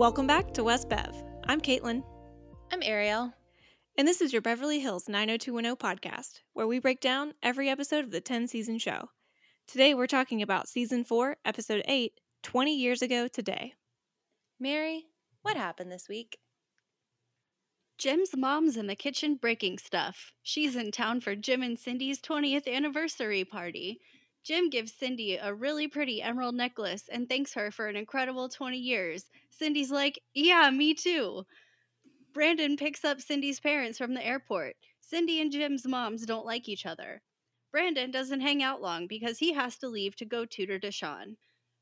Welcome back to West Bev. I'm Caitlin. I'm Ariel. And this is your Beverly Hills 90210 podcast, where we break down every episode of the 10 season show. Today we're talking about season 4, episode 8, 20 years ago today. Mary, what happened this week? Jim's mom's in the kitchen breaking stuff. She's in town for Jim and Cindy's 20th anniversary party. Jim gives Cindy a really pretty emerald necklace and thanks her for an incredible 20 years. Cindy's like, Yeah, me too. Brandon picks up Cindy's parents from the airport. Cindy and Jim's moms don't like each other. Brandon doesn't hang out long because he has to leave to go tutor Deshawn.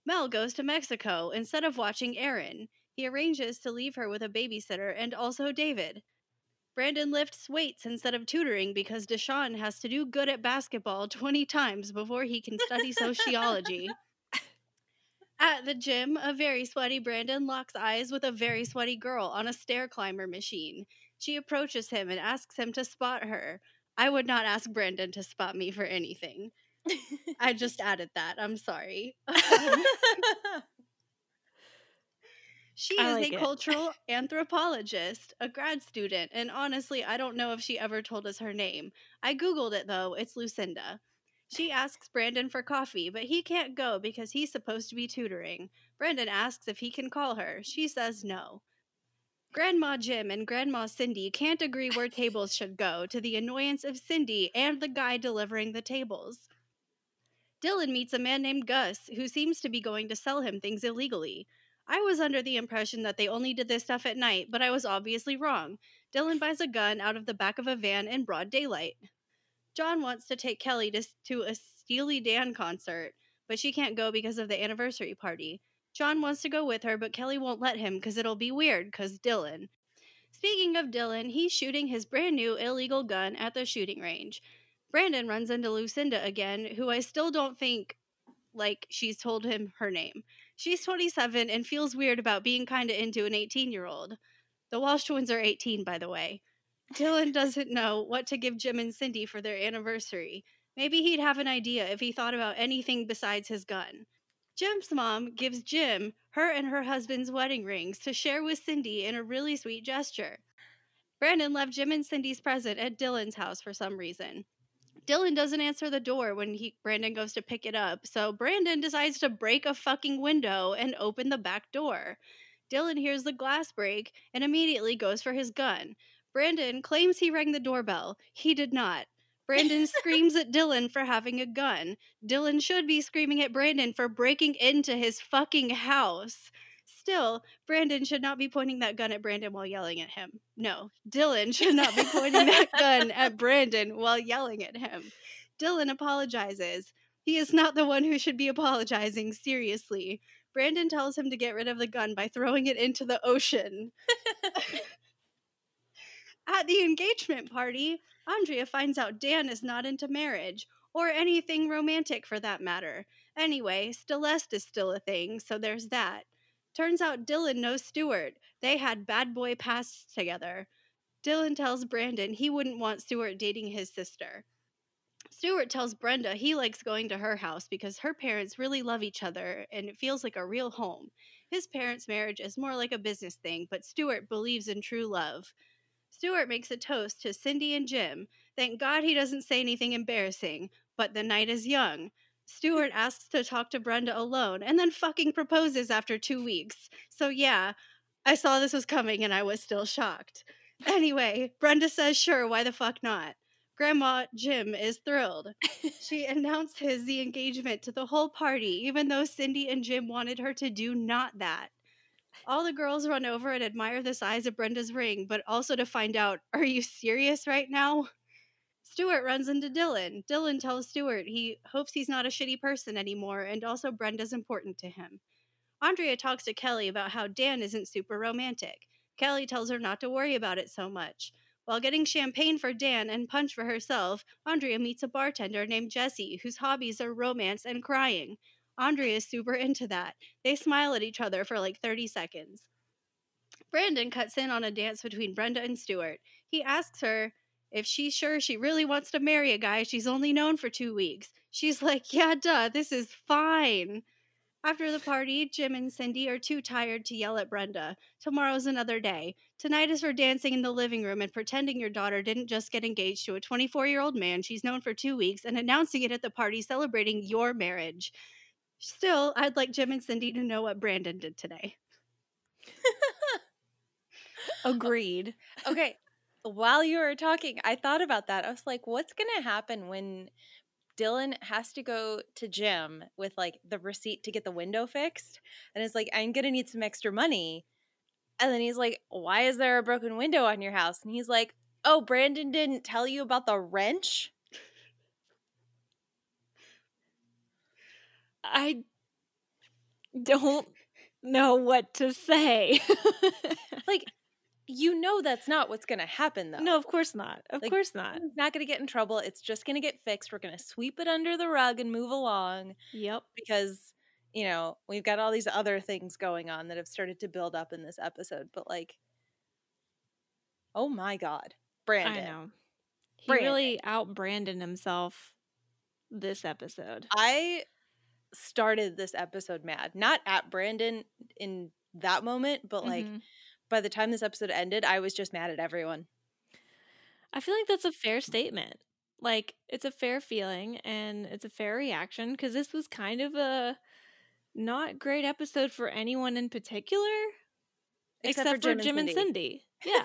Mel goes to Mexico instead of watching Erin. He arranges to leave her with a babysitter and also David. Brandon lifts weights instead of tutoring because Deshawn has to do good at basketball 20 times before he can study sociology. At the gym, a very sweaty Brandon locks eyes with a very sweaty girl on a stair climber machine. She approaches him and asks him to spot her. I would not ask Brandon to spot me for anything. I just added that. I'm sorry. Um, She I is like a it. cultural anthropologist, a grad student, and honestly, I don't know if she ever told us her name. I Googled it though, it's Lucinda. She asks Brandon for coffee, but he can't go because he's supposed to be tutoring. Brandon asks if he can call her. She says no. Grandma Jim and Grandma Cindy can't agree where tables should go, to the annoyance of Cindy and the guy delivering the tables. Dylan meets a man named Gus, who seems to be going to sell him things illegally. I was under the impression that they only did this stuff at night, but I was obviously wrong. Dylan buys a gun out of the back of a van in broad daylight. John wants to take Kelly to, to a Steely Dan concert, but she can't go because of the anniversary party. John wants to go with her, but Kelly won't let him because it'll be weird because Dylan. Speaking of Dylan, he's shooting his brand new illegal gun at the shooting range. Brandon runs into Lucinda again, who I still don't think like she's told him her name. She's 27 and feels weird about being kind of into an 18 year old. The Walsh twins are 18, by the way. Dylan doesn't know what to give Jim and Cindy for their anniversary. Maybe he'd have an idea if he thought about anything besides his gun. Jim's mom gives Jim her and her husband's wedding rings to share with Cindy in a really sweet gesture. Brandon left Jim and Cindy's present at Dylan's house for some reason. Dylan doesn't answer the door when he Brandon goes to pick it up, so Brandon decides to break a fucking window and open the back door. Dylan hears the glass break and immediately goes for his gun. Brandon claims he rang the doorbell. He did not. Brandon screams at Dylan for having a gun. Dylan should be screaming at Brandon for breaking into his fucking house. Still, Brandon should not be pointing that gun at Brandon while yelling at him. No, Dylan should not be pointing that gun at Brandon while yelling at him. Dylan apologizes. He is not the one who should be apologizing, seriously. Brandon tells him to get rid of the gun by throwing it into the ocean. At the engagement party, Andrea finds out Dan is not into marriage, or anything romantic for that matter. Anyway, Celeste is still a thing, so there's that. Turns out Dylan knows Stuart. They had bad boy pasts together. Dylan tells Brandon he wouldn't want Stuart dating his sister. Stuart tells Brenda he likes going to her house because her parents really love each other and it feels like a real home. His parents' marriage is more like a business thing, but Stuart believes in true love. Stuart makes a toast to Cindy and Jim. Thank God he doesn't say anything embarrassing, but the night is young. Stuart asks to talk to Brenda alone and then fucking proposes after two weeks. So, yeah, I saw this was coming and I was still shocked. Anyway, Brenda says, sure, why the fuck not? Grandma Jim is thrilled. She announces the engagement to the whole party, even though Cindy and Jim wanted her to do not that. All the girls run over and admire the size of Brenda's ring, but also to find out, are you serious right now? Stuart runs into Dylan. Dylan tells Stuart he hopes he's not a shitty person anymore, and also Brenda's important to him. Andrea talks to Kelly about how Dan isn't super romantic. Kelly tells her not to worry about it so much. While getting champagne for Dan and punch for herself, Andrea meets a bartender named Jesse, whose hobbies are romance and crying. Andrea is super into that. They smile at each other for like 30 seconds. Brandon cuts in on a dance between Brenda and Stuart. He asks her if she's sure she really wants to marry a guy she's only known for two weeks. She's like, Yeah, duh, this is fine. After the party, Jim and Cindy are too tired to yell at Brenda. Tomorrow's another day. Tonight is for dancing in the living room and pretending your daughter didn't just get engaged to a 24 year old man she's known for two weeks and announcing it at the party celebrating your marriage. Still, I'd like Jim and Cindy to know what Brandon did today. Agreed. Okay. While you were talking, I thought about that. I was like, what's going to happen when Dylan has to go to Jim with like the receipt to get the window fixed? And it's like, I'm going to need some extra money. And then he's like, why is there a broken window on your house? And he's like, oh, Brandon didn't tell you about the wrench? I don't know what to say. Like, you know that's not what's going to happen though. no, of course not. Of Like, course not. It's not going to get in trouble. It's just going to get fixed. We're going to sweep it under the rug and move along Yep. because, you know, we've got all these other things going on that have started to build up in this episode. But, like, oh my God. Brandon. I know. He Brandon. really out Brandon himself this episode. I started this episode mad. Not at Brandon in that moment, but, like, Mhm. By the time this episode ended, I was just mad at everyone. I feel like that's a fair statement. Like, it's a fair feeling and it's a fair reaction because this was kind of a not great episode for anyone in particular, except, for, Jim, and Cindy. Yeah.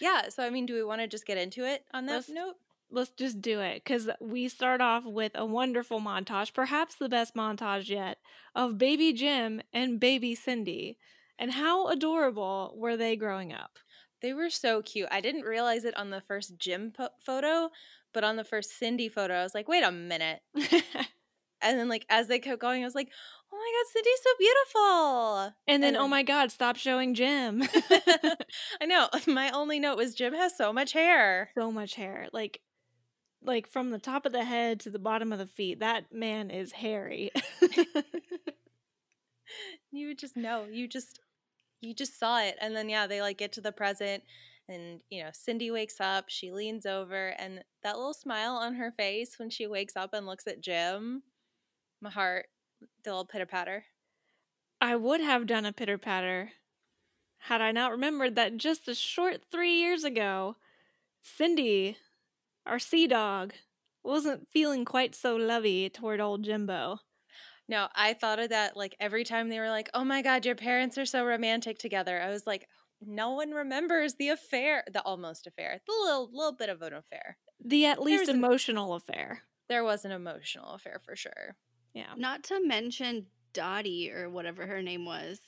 Yeah. So, I mean, do we want to just get into it on that Let's- note? Let's just do it because we start off with a wonderful montage, perhaps the best montage yet, of baby Jim and baby Cindy. And how adorable were they growing up? They were so cute. I didn't realize it on the first Jim po- photo, but on the first Cindy photo, I was like, wait a minute. And then, like, as they kept going, I was like, oh my God, Cindy's so beautiful. and then, oh And oh my God, stop showing Jim. I know. My only note was Jim has so much hair. so much hair. Like, like from the top of the head to the bottom of the feet. That man is hairy. You would just know. You just, you just saw it. And then, yeah, they like get to the present. And, you know, Cindy wakes up, she leans over, and that little smile on her face when she wakes up and looks at Jim, my heart, the little pitter patter. I would have done a pitter patter had I not remembered that just a short three years ago, Cindy, our sea dog, wasn't feeling quite so lovey toward old Jimbo. No, I thought of that like every time they were like, "Oh my god, your parents are so romantic together." I was like, no one remembers the affair, the almost affair, the little little bit of an affair. The at least was an- emotional affair. There was an emotional affair for sure. Yeah. Not to mention Dottie or whatever her name was.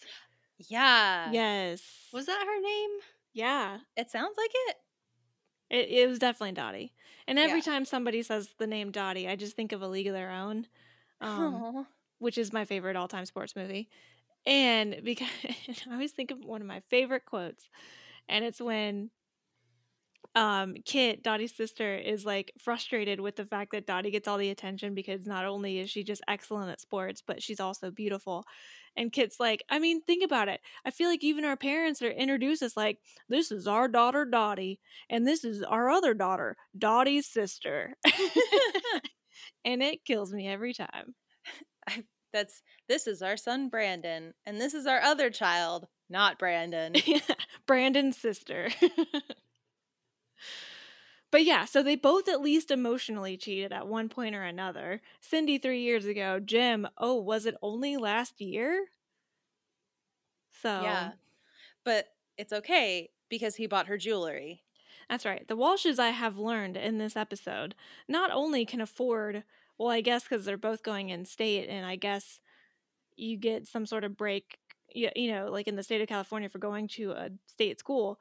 Yeah. Yes. Was that her name? Yeah. It sounds like it. It, it was definitely Dottie. And every Yeah. time somebody says the name Dottie, I just think of A League of Their Own, um, Aw. Which is my favorite all time sports movie. And because I always think of one of my favorite quotes, and it's when um Kit, Dottie's sister, is like frustrated with the fact that Dottie gets all the attention because not only is she just excellent at sports, but she's also beautiful. And Kit's like, I mean, think about it. I feel like even our parents are introduced us like, this is our daughter Dottie, and this is our other daughter, Dottie's sister. and it kills me every time. That's this is our son Brandon, and this is our other child, not Brandon. Brandon's sister. but yeah, so they both at least emotionally cheated at one point or another. Cindy three years ago, Jim, oh, was it only last year? So Yeah. But it's okay because he bought her jewelry. That's right. The Walshes, I have learned in this episode, not only can afford, well, I guess because they're both going in state, and I guess you get some sort of break, you, you know, like in the state of California for going to a state school.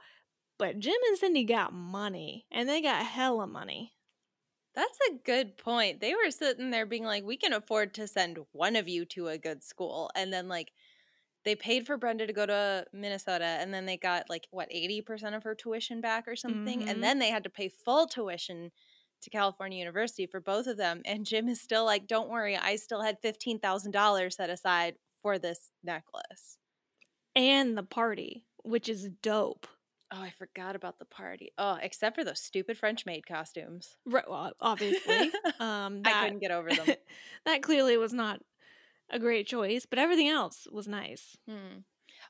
But Jim and Cindy got money, and they got hella money. That's a good point. They were sitting there being like, we can afford to send one of you to a good school. And then, like, they paid for Brenda to go to Minnesota, and then they got, like, what, 80% of her tuition back or something? Mhm. And then they had to pay full tuition to California University for both of them. And Jim is still like, don't worry, I still had $15,000 set aside for this necklace. And the party, which is dope. Oh, I forgot about the party. Oh, except for those stupid French maid costumes. Right, well, obviously. Um, I couldn't get over them. that clearly was not a great choice, but everything else was nice. Hmm.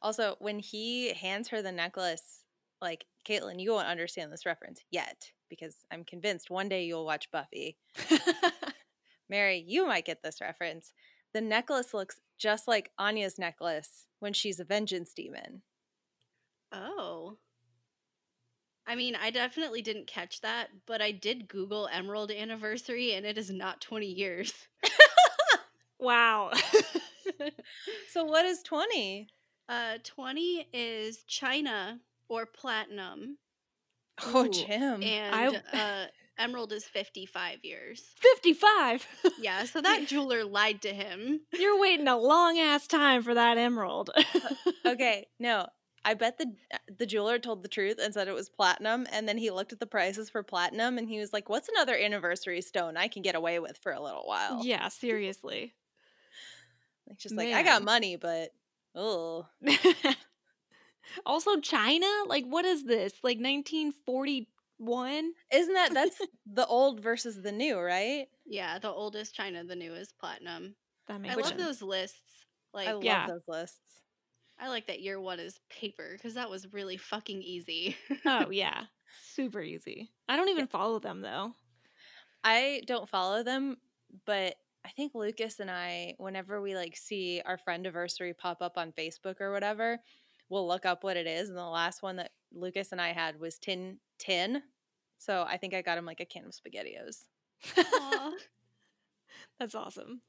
Also, when he hands her the necklace, like Caitlin, you won't understand this reference yet because I'm convinced one day you'll watch Buffy. Mary, you might get this reference. The necklace looks just like Anya's necklace when she's a vengeance demon. Oh. I mean, I definitely didn't catch that, but I did Google Emerald anniversary and it is not 20 years. wow. So what is 20? Uh 20 is China or platinum Oh, Ooh, Jim. and uh Emerald is 55 years. 55. Yeah, so that jeweler lied to him. You're waiting a long ass time for that emerald. okay, no. I bet the the jeweler told the truth and said it was platinum, and then he looked at the prices for platinum and he was like, "What's another anniversary stone I can get away with for a little while?" yeah, seriously. Like just like I got money, but oh, also, China? Like, what is this? Like 1941? isn't that that's the old versus the new, right? Yeah, the oldest China, the newest platinum. That makes I love those lists. Like I love Yeah. those lists. I like that year one is paper because that was really fucking easy. Oh, yeah. Super easy. I don't even follow them, though. I don't follow them, but I think Lucas and I, whenever we like see our friend anniversary pop up on Facebook or whatever, we'll look up what it is. And the last one that Lucas and I had was tin tin. So I think I got him like a can of spaghettios. That's awesome.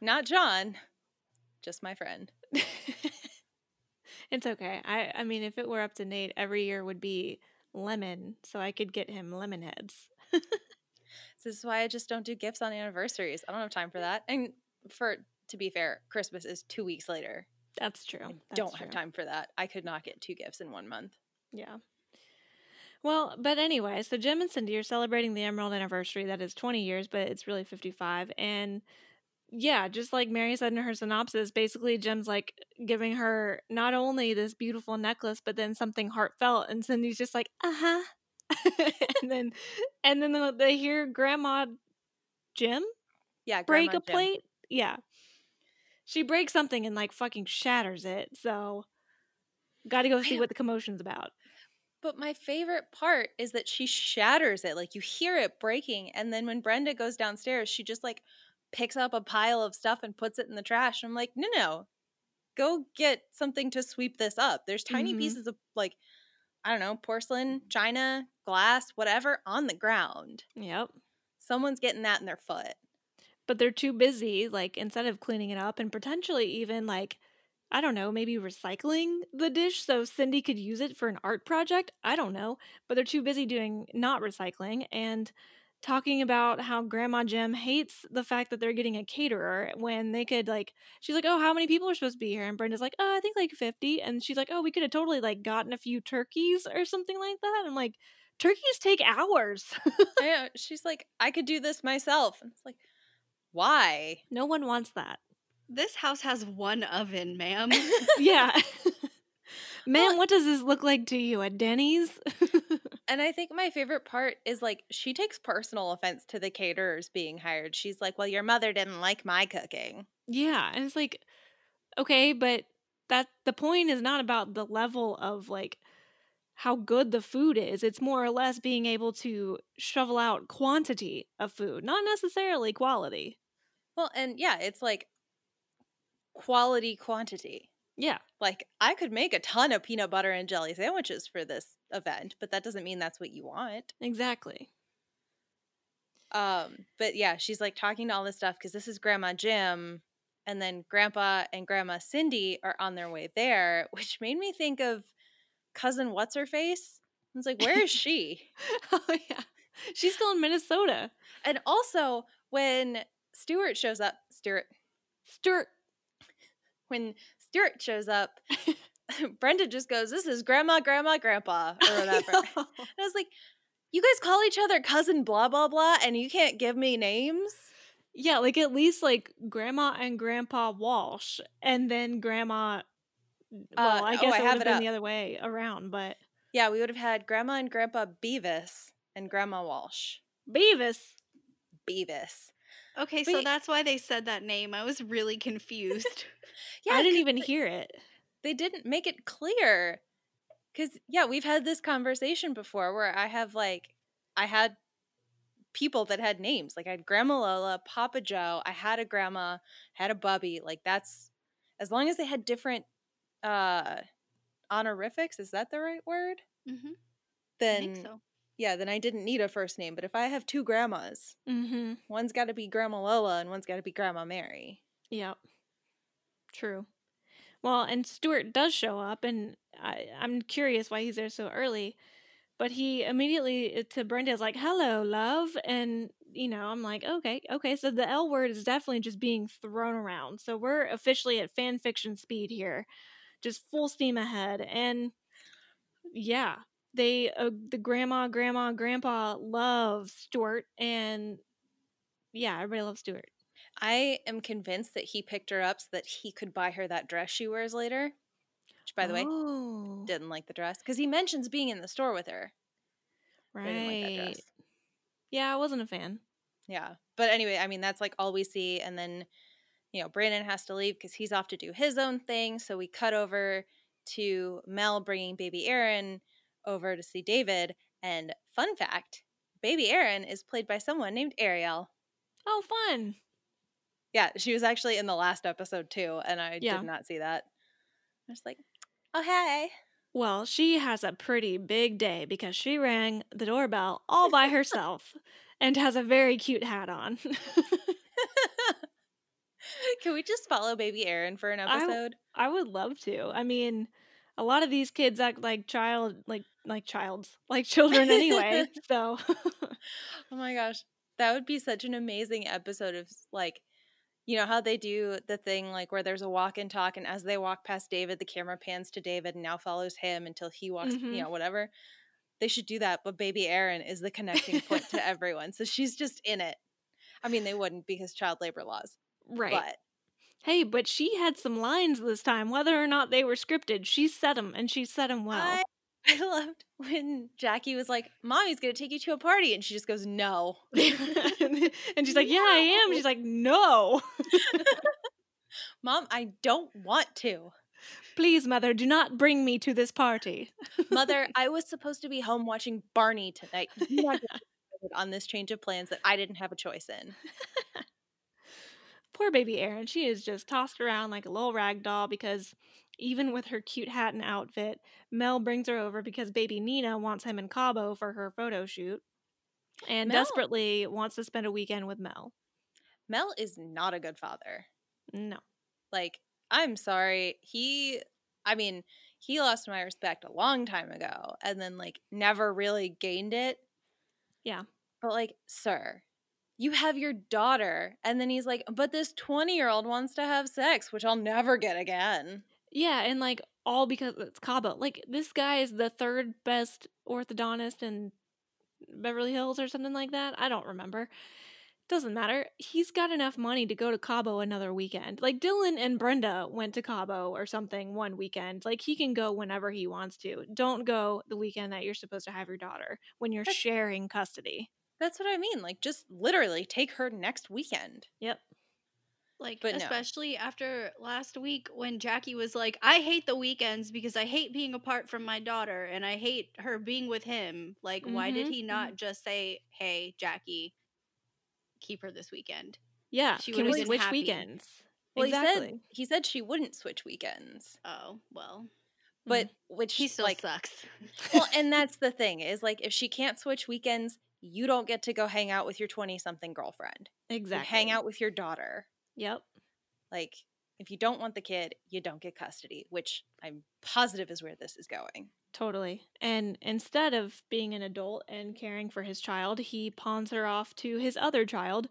Not John, just my friend. it's okay. I I mean, if it were up to Nate, every year would be lemon, so I could get him lemon heads. This is why I just don't do gifts on anniversaries. I don't have time for that. And for to be fair, Christmas is two weeks later. That's true. I That's don't have time for that. I could not get two gifts in one month. Yeah. Well, but anyway, so Jim and Cindy are celebrating the Emerald anniversary. That is 20 years, but it's really 55. And yeah, just like Mary said in her synopsis, basically Jim's like giving her not only this beautiful necklace, but then something heartfelt. And Cindy's just like, uh huh. and then, and then they hear Grandma Jim Yeah, break a Jim. plate. Yeah. She breaks something and like fucking shatters it. So, got to go see what the commotion's about. But my favorite part is that she shatters it. Like you hear it breaking. And then when Brenda goes downstairs, she just like picks up a pile of stuff and puts it in the trash. And I'm like, no, no. Go get something to sweep this up. There's tiny Mhm. pieces of like, I don't know, porcelain, china, glass, whatever on the ground. Yep. Someone's getting that in their foot. But they're too busy like instead of cleaning it up and potentially even like i don't know maybe recycling the dish so cindy could use it for an art project i don't know but they're too busy doing not recycling and talking about how grandma jim hates the fact that they're getting a caterer when they could like she's like oh how many people are supposed to be here and brenda's like oh i think like 50 and she's like oh we could have totally like gotten a few turkeys or something like that i'm like turkeys take hours. She's like, I could do this myself. And it's like, why? no one wants that This house has one oven, ma'am. Yeah. ma'am, what does this look like to you at Denny's? And I think my favorite part is like she takes personal offense to the caterers being hired. She's like, "Well, your mother didn't like my cooking." yeah, and it's like okay, but that the point is not about the level of like how good the food is. It's more or less being able to shovel out quantity of food, not necessarily quality. Well, and yeah, it's like quality quantity. Yeah. Like I could make a ton of peanut butter and jelly sandwiches for this event, but that doesn't mean that's what you want. Exactly. Um, but yeah, she's like talking to all this stuff because this is Grandma Jim, and then Grandpa and Grandma Cindy are on their way there, which made me think of cousin What's Her Face. I was like, where is she? oh yeah. She's still in Minnesota. and also when Stuart shows up, Stuart, Stuart. when Stuart shows up, Brenda just goes, "This is Grandma, Grandma, Grandpa," or whatever. I And. I was like, "You guys call each other cousin, blah blah blah, and you can't give me names." Yeah, like at least like grandma and grandpa Walsh and then grandma well, uh, I oh, guess I it would have been up. the other way around, but Yeah, we would have had Grandma and Grandpa Beavis and Grandma Walsh. Beavis. Beavis. Okay, so that's why they said that name. I was really confused. Yeah, I didn't even they- hear it. they didn't make it clear because yeah we've had this conversation before where i have like i had people that had names like i had grandma lola papa joe i had a grandma had a bubby like that's as long as they had different uh honorifics is that the right word mm-hmm. I then think so. yeah then i didn't need a first name but if i have two grandmas Mm-hmm. one's got to be grandma lola and one's got to be grandma mary Yep. True. Well, and Stuart does show up, and I, I'm curious why he's there so early. But he immediately to Brenda is like, "Hello, love," and you know, I'm like, "Okay, okay." So the L word is definitely just being thrown around. So we're officially at fan fiction speed here, just full steam ahead. And yeah, they uh, the grandma, grandma, grandpa love Stuart, and yeah, everybody loves Stuart. i am convinced that he picked her up so that he could buy her that dress she wears later which by the way oh, didn't like the dress because he mentions being in the store with her. right. like. Yeah, I wasn't a fan. Yeah. But anyway, I mean, that's like all we see. And then, you know, Brandon has to leave because he's off to do his own thing. So we cut over to Mel bringing baby Erin over to see David. And fun fact baby Erin is played by someone named Ariel. Oh, fun. Yeah, she was actually in the last episode too. And I Yeah. did not see that. I was like, oh, hey. Well, she has a pretty big day because she rang the doorbell all by herself and has a very cute hat on. Can we just follow baby Erin for an episode? I would love to. I mean, a lot of these kids act like child like like childs, like children anyway. so Oh my gosh. That would be such an amazing episode of like you know how they do the thing like where there's a walk and talk and as they walk past David the camera pans to David and now follows him until he walks Mhm. you know whatever. They should do that but baby Erin is the connecting point to everyone. So she's just in it. I mean they wouldn't because child labor laws. Right. But Hey, but she had some lines this time, whether or not they were scripted. She said them, and she said them well. I I loved when Jackie was like, "Mommy's going to take you to a party." And she just goes, "No." and she's like, "Yeah, I am." She's like, "No, Mom, I don't want to. please, mother, do not bring me to this party." Mother, I was supposed to be home watching Barney tonight. You not get on this change of plans that I didn't have a choice in. Poor baby Erin. She is just tossed around like a little rag doll because even with her cute hat and outfit, Mel brings her over because baby Nina wants him in Cabo for her photo shoot and Mel- desperately wants to spend a weekend with Mel. Mel is not a good father. No. Like, I'm sorry. He, I mean, he lost my respect a long time ago and then, like, never really gained it. Yeah. But, like, sir, you have your daughter. And then he's like, but this 20 year old wants to have sex, which I'll never get again. Yeah, and like all because it's Cabo. Like this guy is the third best orthodontist in Beverly Hills or something like that. I don't remember. Doesn't matter. He's got enough money to go to Cabo another weekend. Like Dylan and Brenda went to Cabo or something one weekend. Like he can go whenever he wants to. Don't go the weekend that you're supposed to have your daughter when you're sharing custody. That's what I mean. Like, just literally take her next weekend. Yep. Like, But no. especially after last week when Jackie was like, I hate the weekends because I hate being apart from my daughter and I hate her being with him. Like, why did Mhm, he not just say, Hey, Jackie, keep her this weekend? Yeah. She can would've we switch happy. weekends? Well, exactly. he said he said she wouldn't switch weekends, Oh, well. but which He still like sucks. well, and that's the thing is like if she can't switch weekends, you don't get to go hang out with your twenty something girlfriend. You exactly. hang out with your daughter. Yep. Like if you don't want the kid, you don't get custody, which I'm positive is where this is going. Totally. And instead of being an adult and caring for his child, he pawns her off to his other child.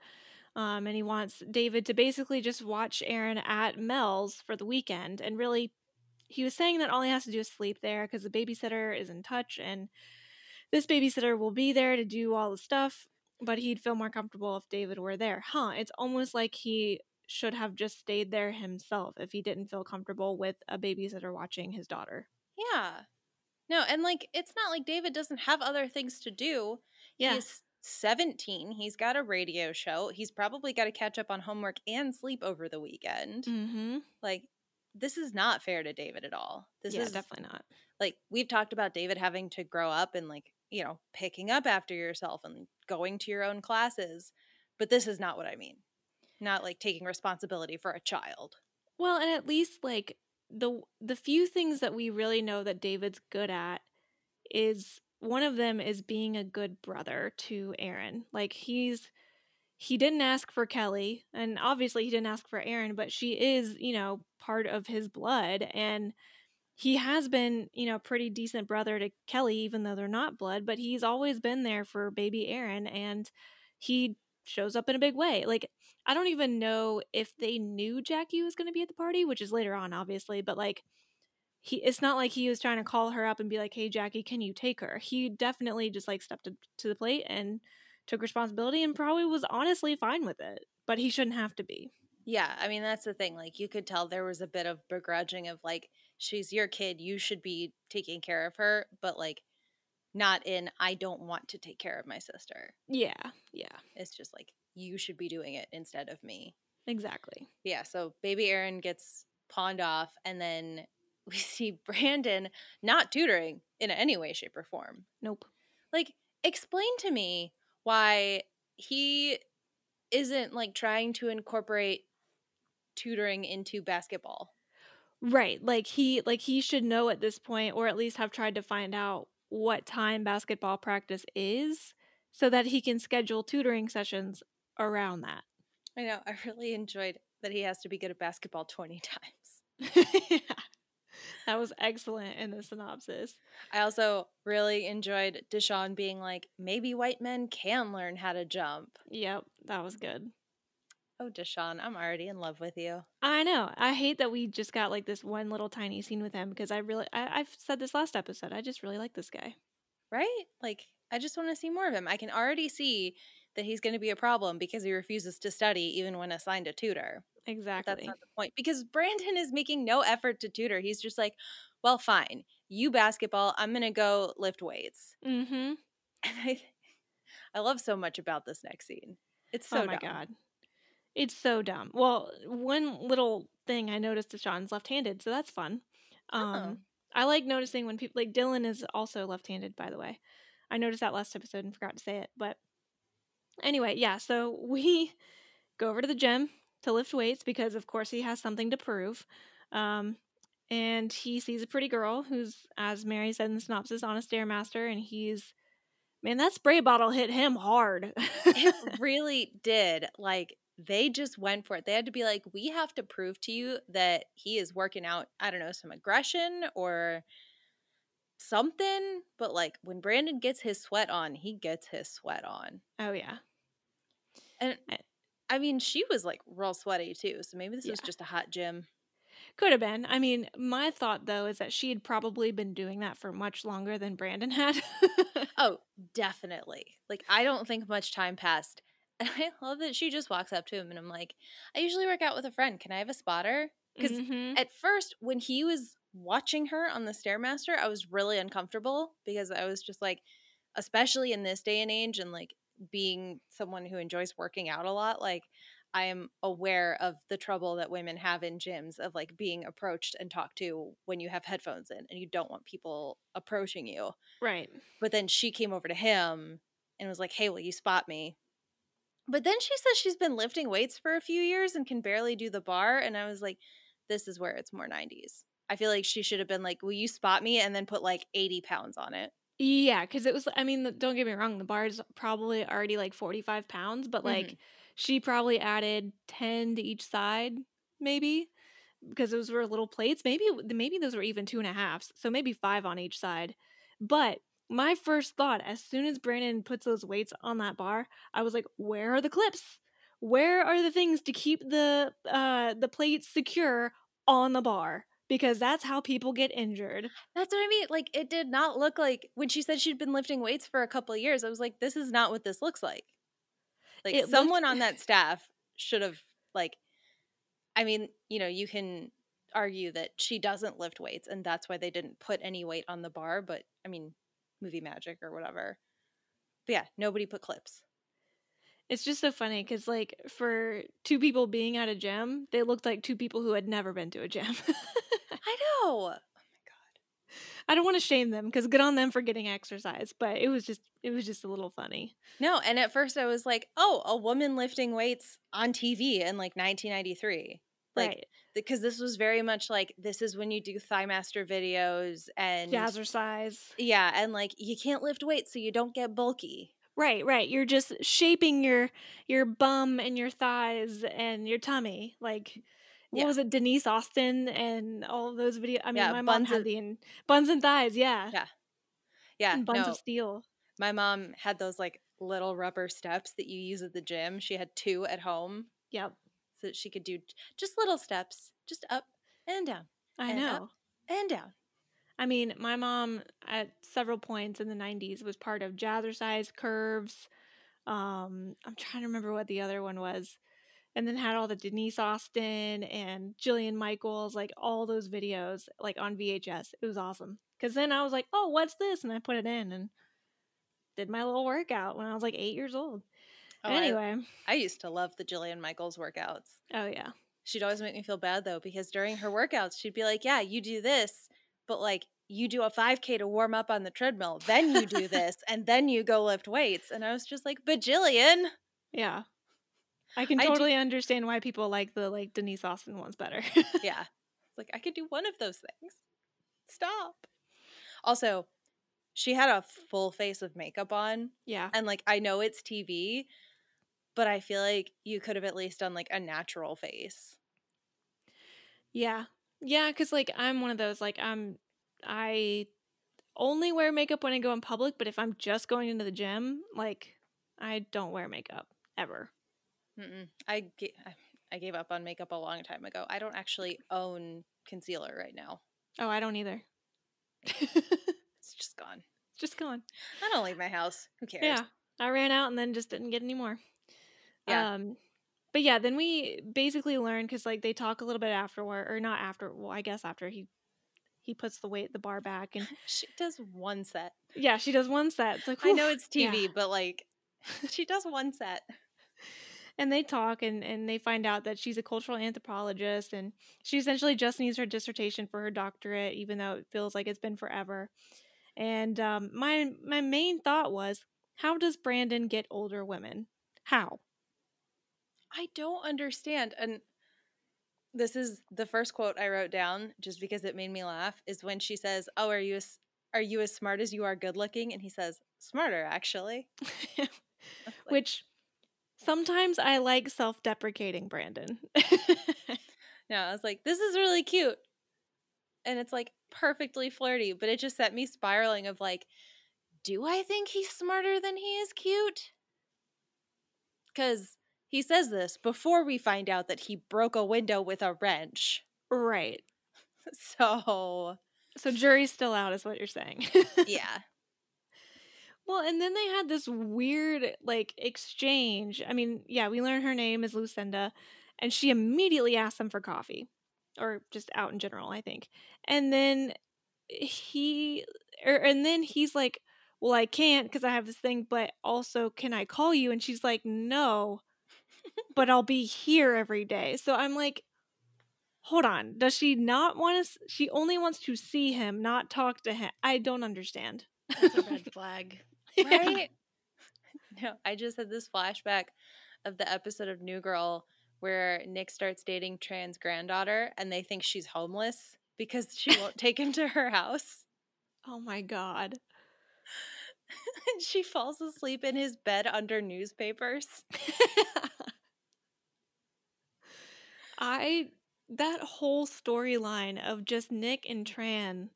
Um, and he wants David to basically just watch Erin at Mel's for the weekend. And really, he was saying that all he has to do is sleep there because the babysitter is in touch and this babysitter will be there to do all the stuff. But he'd feel more comfortable if David were there. Huh. It's almost like he should have just stayed there himself if he didn't feel comfortable with a babysitter watching his daughter. Yeah. No, and like it's not like David doesn't have other things to do. Yeah. He's 17. He's got a radio show. He's probably got to catch up on homework and sleep over the weekend. Mm-hmm. Like, this is not fair to David at all. This yeah, is definitely not. like we've talked about David having to grow up and like, you know, picking up after yourself and going to your own classes. But this is not what I mean. Not like taking responsibility for a child. Well, and at least like the the few things that we really know that David's good at is one of them is being a good brother to Erin. Like he's he didn't ask for Kelly and obviously he didn't ask for Erin, but she is, you know, part of his blood and he has been, you know, pretty decent brother to Kelly even though they're not blood, but he's always been there for baby Erin and he shows up in a big way. Like I don't even know if they knew Jackie was going to be at the party, which is later on obviously, but like he it's not like he was trying to call her up and be like, "Hey Jackie, can you take her?" He definitely just like stepped to, to the plate and took responsibility and probably was honestly fine with it, but he shouldn't have to be. Yeah, I mean that's the thing. Like you could tell there was a bit of begrudging of like she's your kid, you should be taking care of her, but like not in I don't want to take care of my sister. Yeah, yeah, It's just like you should be doing it instead of me. exactly. Yeah, so baby Erin gets pawned off and then we see Brandon not tutoring in any way shape or form. Nope. Like explain to me why he isn't like trying to incorporate tutoring into basketball. Right. Like he like he should know at this point or at least have tried to find out what time basketball practice is so that he can schedule tutoring sessions around that. I know. I really enjoyed that he has to be good at basketball 20 times. yeah. That was excellent in the synopsis. I also really enjoyed Deshaun being like, maybe white men can learn how to jump. Yep, that was good. Oh, Deshaun, I'm already in love with you. I know. I hate that we just got like this one little tiny scene with him because I really, I, I've said this last episode. I just really like this guy. Right? Like, I just want to see more of him. I can already see that he's going to be a problem because he refuses to study even when assigned a tutor. But Exactly. that's not the point because Brandon is making no effort to tutor. He's just like, well, fine. You basketball, I'm going to go lift weights. mm-hmm. And I, I love so much about this next scene. It's so oh my dumb. god. It's so dumb. Well, one little thing I noticed is Sean's left-handed, so that's fun. Um Oh. I like noticing when people like Dylan is also left-handed, by the way. I noticed that last episode and forgot to say it, but anyway, yeah, so we go over to the gym to lift weights because of course he has something to prove. Um and he sees a pretty girl who's as Mary said in the synopsis on a stairmaster and he's man, that spray bottle hit him hard. it really did. Like they just went for it. They had to be like, we have to prove to you that he is working out, I don't know, some aggression or something. But like when Brandon gets his sweat on, he gets his sweat on. oh yeah. And I- mean, she was like real sweaty too. So maybe this was just a hot gym. Could have been. I mean, my thought though is that she had probably been doing that for much longer than Brandon had. Oh, definitely. Like I don't think much time passed. And I love that she just walks up to him and I'm like, I usually work out with a friend. Can I have a spotter? Because Mhm. at first when he was watching her on the stairmaster i was really uncomfortable because i was just like especially in this day and age and like being someone who enjoys working out a lot like i am aware of the trouble that women have in gyms of like being approached and talked to when you have headphones in and you don't want people approaching you right. but then she came over to him and was like hey will you spot me but then she says she's been lifting weights for a few years and can barely do the bar and i was like this is where it's more 90s i feel like she should have been like will you spot me and then put like 80 pounds on it Yeah, because it was. I mean, don't get me wrong. The bar is probably already like forty-five pounds, but mm-hmm. like she probably added ten to each side, maybe, because those were little plates. Maybe maybe those were even two and a halves, so maybe five on each side. But my first thought, as soon as Brandon puts those weights on that bar, I was like, "Where are the clips? Where are the things to keep the uh the plates secure on the bar?" Because that's how people get injured. that's what i mean like it did not look like when she said she'd been lifting weights for a couple of years i was like this is not what this looks like like It looked- someone on that staff should have like i mean you know you can argue that she doesn't lift weights and that's why they didn't put any weight on the bar but i mean movie magic or whatever But yeah, nobody put clips. It's just so funny because, like, for two people being at a gym, they looked like two people who had never been to a gym. I know. Oh my God. I don't want to shame them because good on them for getting exercise, but it was just it was just a little funny. No, and at first I was like, "Oh, a woman lifting weights on TV in like 1993." Like right. because this was very much like this is when you do thigh master videos and Jazzercise. yeah, and like you can't lift weights so you don't get bulky. Right, right. You're just shaping your your bum and your thighs and your tummy. Like what Yeah. was it, Denise Austin and all those videos? I mean, Yeah, my mom had and- the buns and thighs, yeah, Yeah. Yeah, and buns no. of steel. My mom had those like little rubber steps that you use at the gym. She had two at home Yep, so that she could do just little steps, just up and down I And know. and down. I mean, my mom at several points in the '90s was part of Jazzercise, Curves. Um, I'm trying to remember what the other one was, and then had all the Denise Austin and Jillian Michaels, like all those videos, like on VHS. It was awesome. Cause then I was like, "Oh, what's this?" and I put it in and did my little workout when I was like eight years old. Oh, anyway, I, used to love the Jillian Michaels workouts. oh yeah, She'd always make me feel bad though because during her workouts she'd be like, "Yeah, you do this, but like you do a 5k to warm up on the treadmill, then you do this, and then you go lift weights." And I was just like, "Bajillion." Yeah. I can I totally understand why people like the like Denise Austin ones better. yeah. It's like I could do one of those things. Stop. Also, she had a full face of makeup on, yeah. and like I know it's TV, but I feel like you could have at least done like a natural face. Yeah. Yeah, cuz like I'm one of those like I'm I only wear makeup when I go in public, but if I'm just going into the gym, like I don't wear makeup ever. Mm-mm. I, ga- I I gave up on makeup a long time ago. I don't actually own concealer right now. Oh, I don't either. It's just gone. It's just gone. I don't leave my house. Who cares? Yeah. I ran out and then just didn't get any more. Yeah. Um but yeah, then we basically learn cuz like they talk a little bit afterward or not after, well, I guess after he he puts the weight the bar back and She does one set. yeah, she does one set. It's like I know it's TV, yeah. but like she does one set. and they talk and, and they find out that she's a cultural anthropologist and she essentially just needs her dissertation for her doctorate even though it feels like it's been forever and um, my my main thought was how does brandon get older women how I don't understand. And this is the first quote I wrote down just because it made me laugh is when she says, "Oh, are you as are you as smart as you are good looking?" And he says, "Smarter, actually." Like, which sometimes i like self-deprecating brandon no, I was like, "This is really cute," and it's like perfectly flirty, but it just set me spiraling of like, do I think he's smarter than he is cute? Because he says this before we find out that he broke a window with a wrench. right So so jury's still out is what you're saying yeah. Well, and then they had this weird like exchange. I mean, yeah, we learn her name is Lucinda, and she immediately asks him for coffee, or just out in general, I think. And then he, or and then he's like, "Well, I can't because I have this thing, but also, can I call you?" And she's like, "No, but I'll be here every day." So I'm like, hold on, does she not want to? She only wants to see him, not talk to him. I don't understand. That's a red flag. Right? no, I just had this flashback of the episode of New Girl where Nick starts dating Tran's granddaughter and they think she's homeless because she won't take him to her house. Oh my god. and she falls asleep in his bed under newspapers. I that whole storyline of just Nick and Tran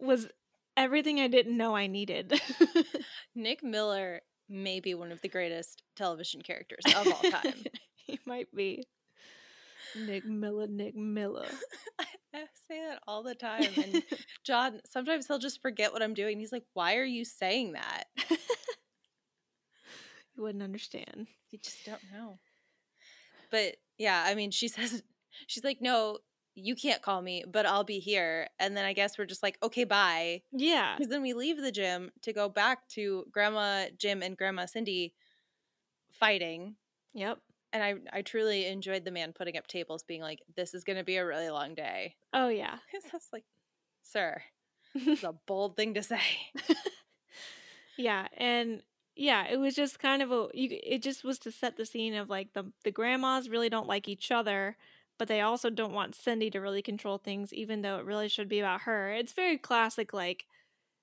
was everything I didn't know I needed. Nick Miller may be one of the greatest television characters of all time. he might be. Nick Miller, Nick Miller. I say that all the time. And John, sometimes he'll just forget what I'm doing. He's like, Why are you saying that? You wouldn't understand. You just don't know. But yeah, I mean, she says, She's like, No, you can't call me, but I'll be here. And then I guess we're just like, okay, bye. Yeah. Because then we leave the gym to go back to Grandma Jim and Grandma Cindy fighting. Yep. And I, I truly enjoyed the man putting up tables, being like, this is going to be a really long day. Oh yeah. It's just like, sir, it's a bold thing to say. yeah, and yeah, it was just kind of a you it just was to set the scene of like the the grandmas really don't like each other, but they also don't want Cindy to really control things even though it really should be about her. It's very classic like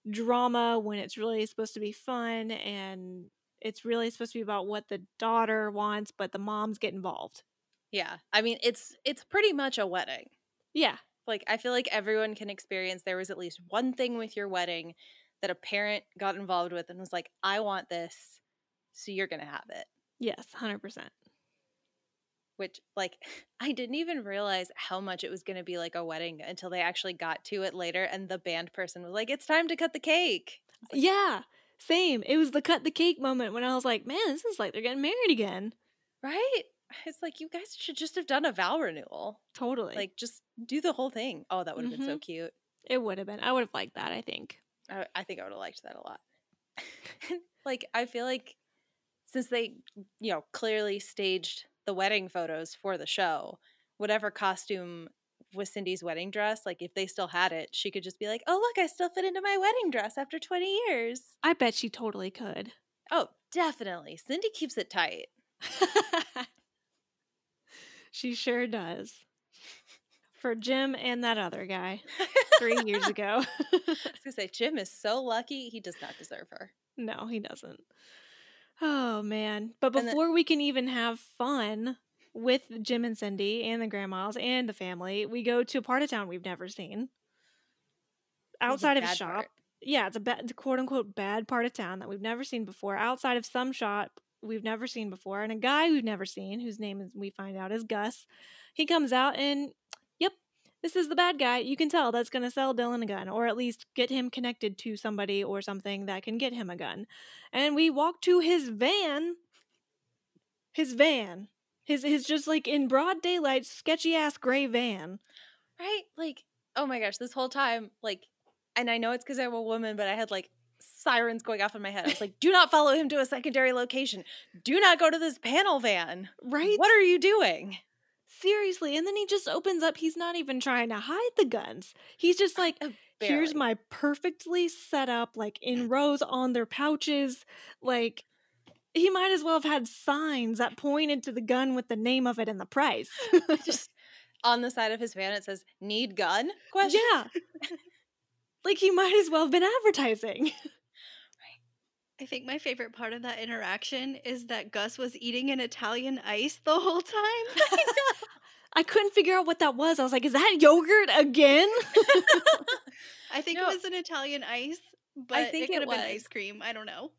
drama when it's really supposed to be fun and it's really supposed to be about what the daughter wants, but the moms get involved. Yeah. I mean, it's it's pretty much a wedding. Yeah. Like I feel like everyone can experience there was at least one thing with your wedding that a parent got involved with and was like, "I want this, so you're going to have it." Yes, 100%. Which like I didn't even realize how much it was going to be like a wedding until they actually got to it later and the band person was like, "It's time to cut the cake." Yeah. Same. It was the cut the cake moment when I was like, man, this is like they're getting married again. Right? It's like you guys should just have done a vow renewal. Totally. Like just do the whole thing. Oh, that would have been so Mhm. cute. it would have been. I would have liked that, I think. I, I think I would have liked that a lot. like I feel like since they, you know, clearly staged the wedding photos for the show, whatever costume was Cindy's wedding dress, like if they still had it, she could just be like, "Oh, look, I still fit into my wedding dress after 20 years." I bet she totally could. Oh, definitely. Cindy keeps it tight. she sure does. For Jim and that other guy three years ago. I was gonna say Jim is so lucky; he does not deserve her. no, he doesn't. Oh, man. But And then- before we can even have fun with Jim and Cindy and the grandmas and the family, we go to a part of town we've never seen. Outside of a shop. part. yeah, it's a bad, quote unquote bad part of town that we've never seen before. Outside of some shop we've never seen before, and a guy we've never seen, whose name is we find out is Gus. He comes out and, this is the bad guy. You can tell that's going to sell Dylan a gun, or at least get him connected to somebody or something that can get him a gun. And we walk to his van. His van. His his just like in broad daylight, sketchy ass gray van. Right? Like, oh my gosh, this whole time, like, and I know it's because I'm a woman, but I had like sirens going off in my head. I was like, do not follow him to a secondary location. Do not go to this panel van. Right? What are you doing? Seriously, and then he just opens up. He's not even trying to hide the guns. He's just like, here's my perfectly set up, like in rows on their pouches. Like, he might as well have had signs that pointed to the gun with the name of it and the price. just on the side of his van it says need gun question yeah. like, he might as well have been advertising. I think my favorite part of that interaction is that Gus was eating an Italian ice the whole time. I couldn't figure out what that was. I was like, is that yogurt again? I think No. it was an Italian ice, but I think it could have been ice cream. I don't know.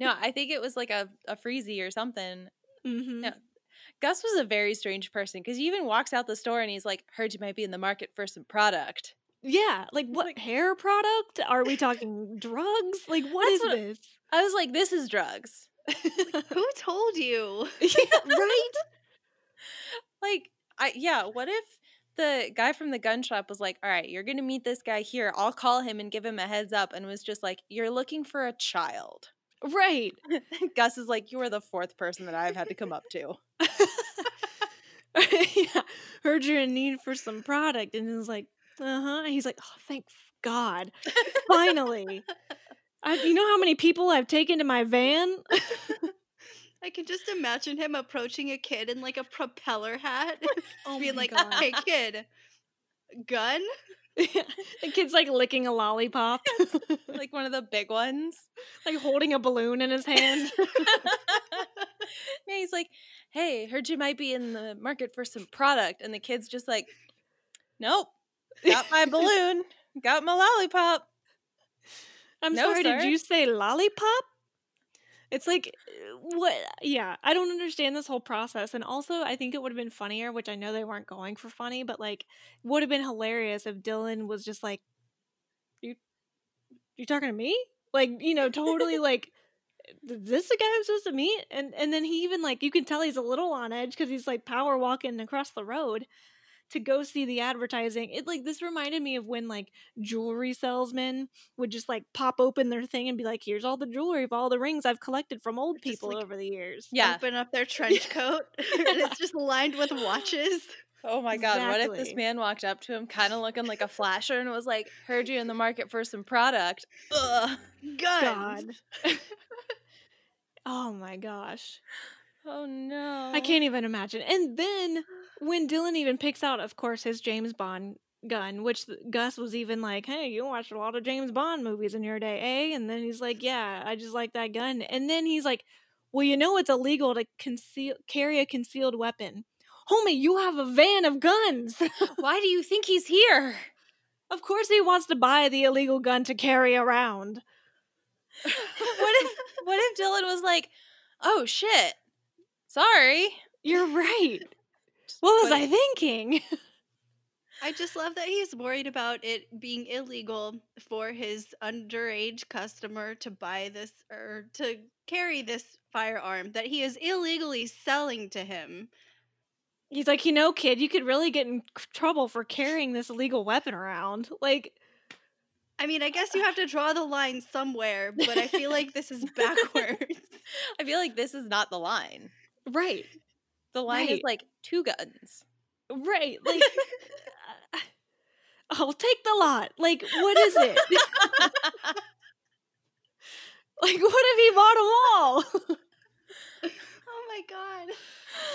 no i think it was like a, a freezy or something mm-hmm. No. gus was a very strange person because he even walks out the store and he's like heard you might be in the market for some product Yeah, like what Like- hair product? Are we talking drugs? Like what is what- this? i was like this is drugs Who told you? yeah, right? like i yeah what if the guy from the gun shop was like all right you're gonna meet this guy here i'll call him and give him a heads up and was just like you're looking for a child Right. gus is like you are the fourth person that i've had to come up to yeah. Heard you're in need for some product and is like, uh-huh. And he's like, oh thank God. Finally. I, you know how many people I've taken to my van? I can just imagine him approaching a kid in like a propeller hat, Oh being like, God. "Hey, kid, gun." the kid's like licking a lollipop, like one of the big ones like holding a balloon in his hand. yeah, he's like, "Hey, heard you might be in the market for some product," and the kid's just like, "Nope, got my balloon, got my lollipop." I'm No, sorry, did you say lollipop? It's like, uh, what? Yeah, I don't understand this whole process. And also, I think it would have been funnier, which I know they weren't going for funny, but like, would have been hilarious if Dylan was just like, "You, you talking to me?" Like, you know, totally like, "Is this the guy I'm supposed to meet?" And and then he even like, you can tell he's a little on edge because he's like power walking across the road. To go see the advertising. It like this reminded me of when like jewelry salesmen would just like pop open their thing and be like, "Here's all the jewelry of all the rings I've collected from old Just, people like, over the years." Yeah. Open up their trench coat and it's just lined with watches. Oh my god, what if this man walked up to him kind of looking like a flasher and was like, "Heard you in the market for some product." Ugh. Guns. Oh my gosh. Oh no. I can't even imagine. And then when Dylan even picks out, of course, his James Bond gun, which Gus was even like, "Hey, you watched a lot of James Bond movies in your day, eh?" And then he's like, "Yeah, I just like that gun." And then he's like, "Well, you know it's illegal to conceal carry a concealed weapon." Homie, you have a van of guns. Why do you think he's here? of course he wants to buy the illegal gun to carry around. what if what if Dylan was like, "Oh shit. Sorry." You're right. What was put I thinking? I just love that he's worried about it being illegal for his underage customer to buy this or to carry this firearm that he is illegally selling to him. He's like, you know, kid, you could really get in trouble for carrying this illegal weapon around. Like, I mean, I guess you have uh, to draw the line somewhere, but I feel like this is backwards. I feel like this is not the line. right, The line is like two guns. right. Like, I'll take the lot. Like, what is it? like, what if he bought them all? oh my god.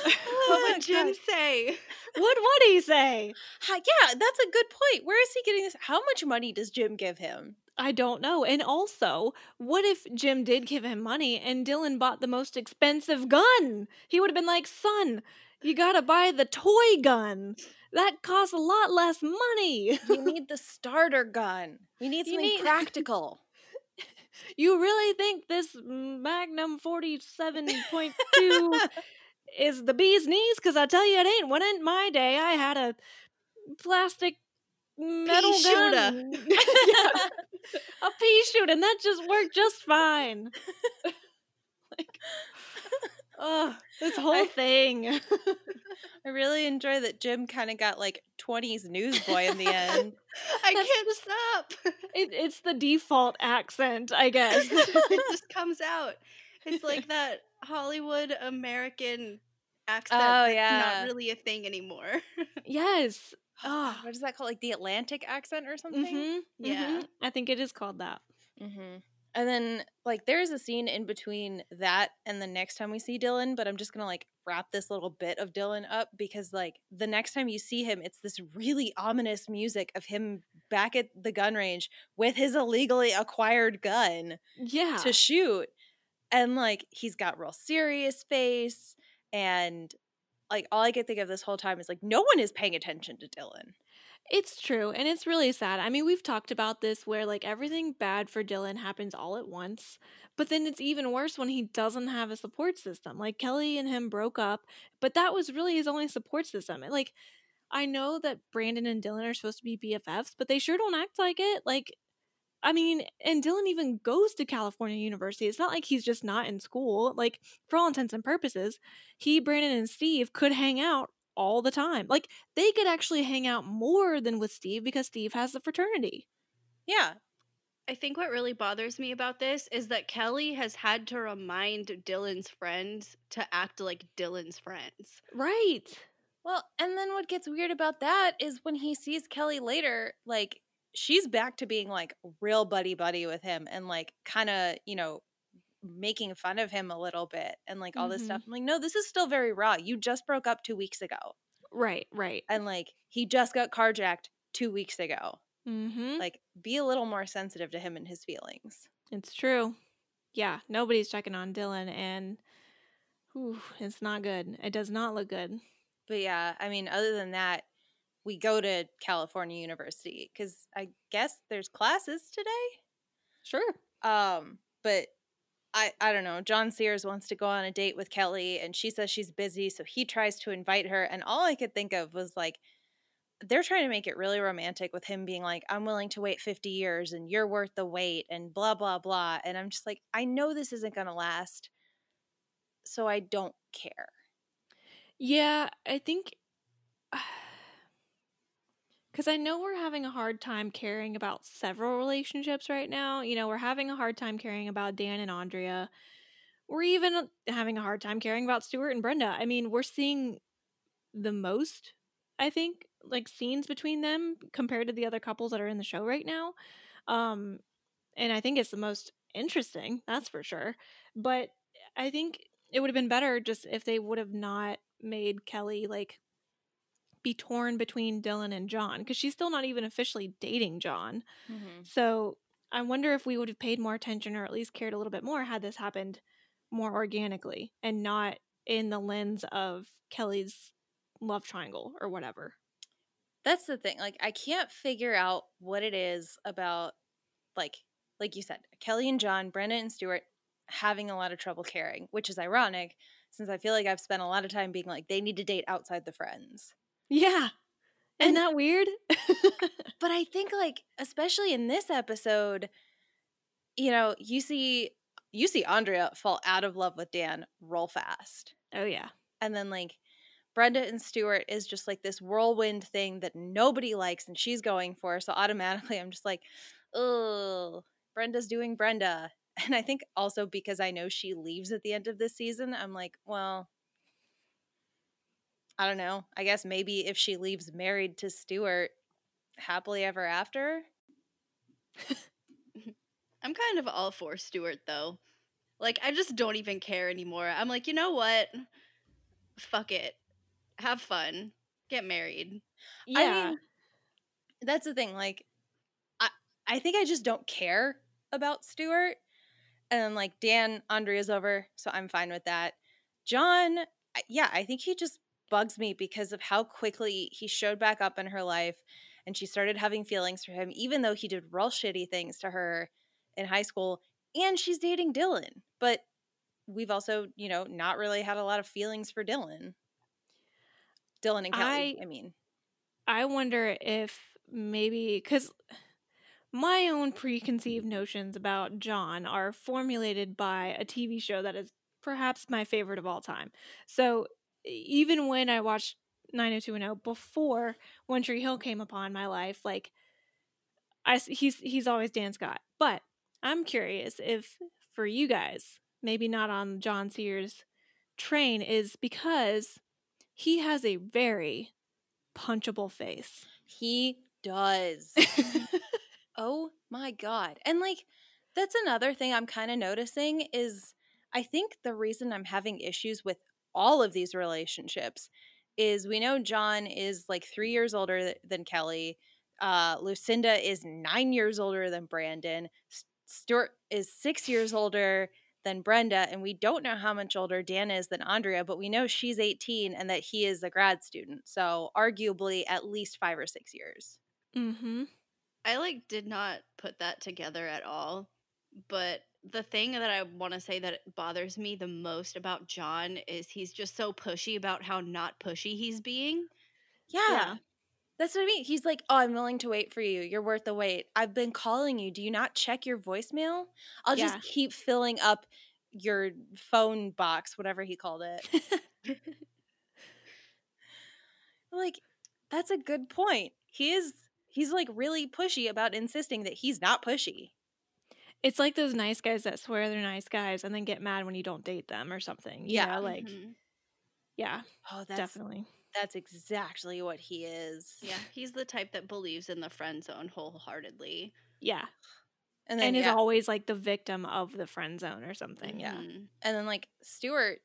Oh what would oh Jim God. say? what would he say? Yeah, that's a good point. Where is he getting this? How much money does Jim give him? I don't know. And also, what if Jim did give him money and Dylan bought the most expensive gun? He would have been like, son, you gotta buy the toy gun. That costs a lot less money. We need the starter gun. We need You something need- practical. You really think this Magnum 47.2 is the bee's knees? Because I tell you, it ain't. When in my day, I had a plastic metal shooter. gun. A pea shooter, and that just worked just fine. like, oh, this whole I- thing. I really enjoy that Jim kind of got like 20s newsboy in the end. I can't stop. It, it's the default accent, I guess. it just comes out. It's like that Hollywood American accent Oh, that's yeah. not really a thing anymore. yes. Oh. what is that called? Like the Atlantic accent or something? hmm Yeah. I think it is called that. Mm-hmm. And then, like, there's a scene in between that and the next time we see Dylan, but I'm just gonna like wrap this little bit of Dylan up because, like, the next time you see him, it's this really ominous music of him back at the gun range with his illegally acquired gun Yeah. to shoot. And, like, he's got real serious face. And, like, all I could think of this whole time is, like, no one is paying attention to Dylan. It's true, and it's really sad. I mean, we've talked about this where like everything bad for Dylan happens all at once, but then it's even worse when he doesn't have a support system. Like Kelly and him broke up, but that was really his only support system. Like I know that Brandon and Dylan are supposed to be BFFs, but they sure don't act like it. Like I mean, and Dylan even goes to California University. It's not like he's just not in school. Like for all intents and purposes, he, Brandon, and Steve could hang out all the time. Like they could actually hang out more than with Steve because Steve has the fraternity. Yeah. I think what really bothers me about this is that Kelly has had to remind Dylan's friends to act like Dylan's friends. Right. Well, and then what gets weird about that is when he sees Kelly later, like she's back to being like real buddy buddy with him and like kind of, you know, making fun of him a little bit and like all this Mhm. stuff. I'm like, no, this is still very raw. You just broke up two weeks ago. Right, right. And like he just got carjacked two weeks ago. Mm-hmm. Like, be a little more sensitive to him and his feelings. It's true. Yeah, nobody's checking on Dylan, and whew, it's not good. It does not look good. But yeah, I mean, other than that, we go to California University because I guess there's classes today. Sure. Um, but I I don't know. John Sears wants to go on a date with Kelly and she says she's busy, so he tries to invite her and all I could think of was like they're trying to make it really romantic with him being like I'm willing to wait 50 years and you're worth the wait and blah blah blah and I'm just like I know this isn't going to last. So I don't care. Yeah, I think Because I know we're having a hard time caring about several relationships right now. You know, we're having a hard time caring about Dan and Andrea. We're even having a hard time caring about Stuart and Brenda. I mean, we're seeing the most, I think, like scenes between them compared to the other couples that are in the show right now. Um, and I think it's the most interesting, that's for sure. But I think it would have been better just if they would have not made Kelly like be torn between Dylan and John because she's still not even officially dating John. Mm-hmm. So I wonder if we would have paid more attention or at least cared a little bit more had this happened more organically and not in the lens of Kelly's love triangle or whatever. That's the thing. Like I can't figure out what it is about like like you said, Kelly and John, Brenda and Stuart having a lot of trouble caring, which is ironic since I feel like I've spent a lot of time being like they need to date outside the friends. Yeah. Isn't And- that weird? But I think like especially in this episode, you know, you see you see Andrea fall out of love with Dan roll fast. oh yeah. And then like Brenda and Stuart is just like this whirlwind thing that nobody likes and she's going for. So automatically I'm just like, oh, Brenda's doing Brenda. And I think also because I know she leaves at the end of this season, I'm like, well, I don't know. I guess maybe if she leaves married to Stuart, happily ever after. Mm-hmm. I'm kind of all for Stuart though. Like I just don't even care anymore. I'm like, you know what? Fuck it. Have fun. Get married. Yeah. I mean, that's the thing. Like, I I think I just don't care about Stuart. And then, like Dan, Andrea's over, so I'm fine with that. John, yeah, I think he just bugs me because of how quickly he showed back up in her life, and she started having feelings for him, even though he did real shitty things to her in high school. And she's dating Dylan, but we've also, you know, not really had a lot of feelings for Dylan. Dylan and Kelly, I- I mean. I wonder if maybe because my own preconceived notions about John are formulated by a TV show that is perhaps my favorite of all time. So even when I watched 90210 before One Tree Hill came upon my life, like I he's he's always Dan Scott. But I'm curious if for you guys, maybe not on John Sears train, is because he has a very punchable face. He does. oh my god. And like that's another thing I'm kind of noticing is I think the reason I'm having issues with all of these relationships is we know John is like 3 years older th- than Kelly. Uh Lucinda is 9 years older than Brandon. S- Stuart is 6 years older than Brenda and we don't know how much older Dan is than Andrea, but we know she's 18 and that he is a grad student. So arguably at least 5 or 6 years. mm-hmm. I like did not put that together at all. But the thing that I want to say that bothers me the most about John is he's just so pushy about how not pushy he's being. Yeah. Yeah. That's what I mean. He's like, Oh, I'm willing to wait for you. You're worth the wait. I've been calling you. Do you not check your voicemail? I'll Yeah. just keep filling up your phone box, whatever he called it. like, that's a good point. He is, he's like really pushy about insisting that he's not pushy. It's like those nice guys that swear they're nice guys and then get mad when you don't date them or something. You Yeah. know, like Mhm. yeah, Oh, that's definitely. that's exactly what he is. Yeah, he's the type that believes in the friend zone wholeheartedly. Yeah. And then and is always like the victim of the friend zone or something. Yeah. Mhm. And then like Stuart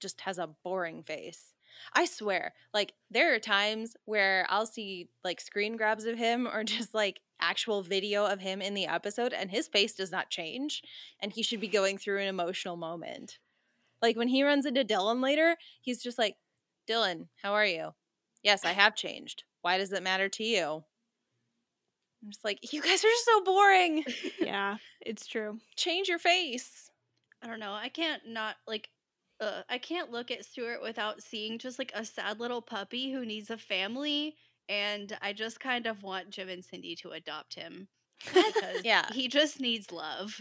just has a boring face. I swear, like there are times where I'll see like screen grabs of him or just like actual video of him in the episode and his face does not change and he should be going through an emotional moment. Like when he runs into Dylan later, he's just like, "Dylan, how are you?" "Yes, I have changed. Why does it matter to you?" I'm just like, "You guys are so boring. Yeah, it's true. Change your face." I don't know. I can't not like uh, I can't look at Stuart without seeing just like a sad little puppy who needs a family and I just kind of want Jim and Cindy to adopt him because Yeah. he just needs love.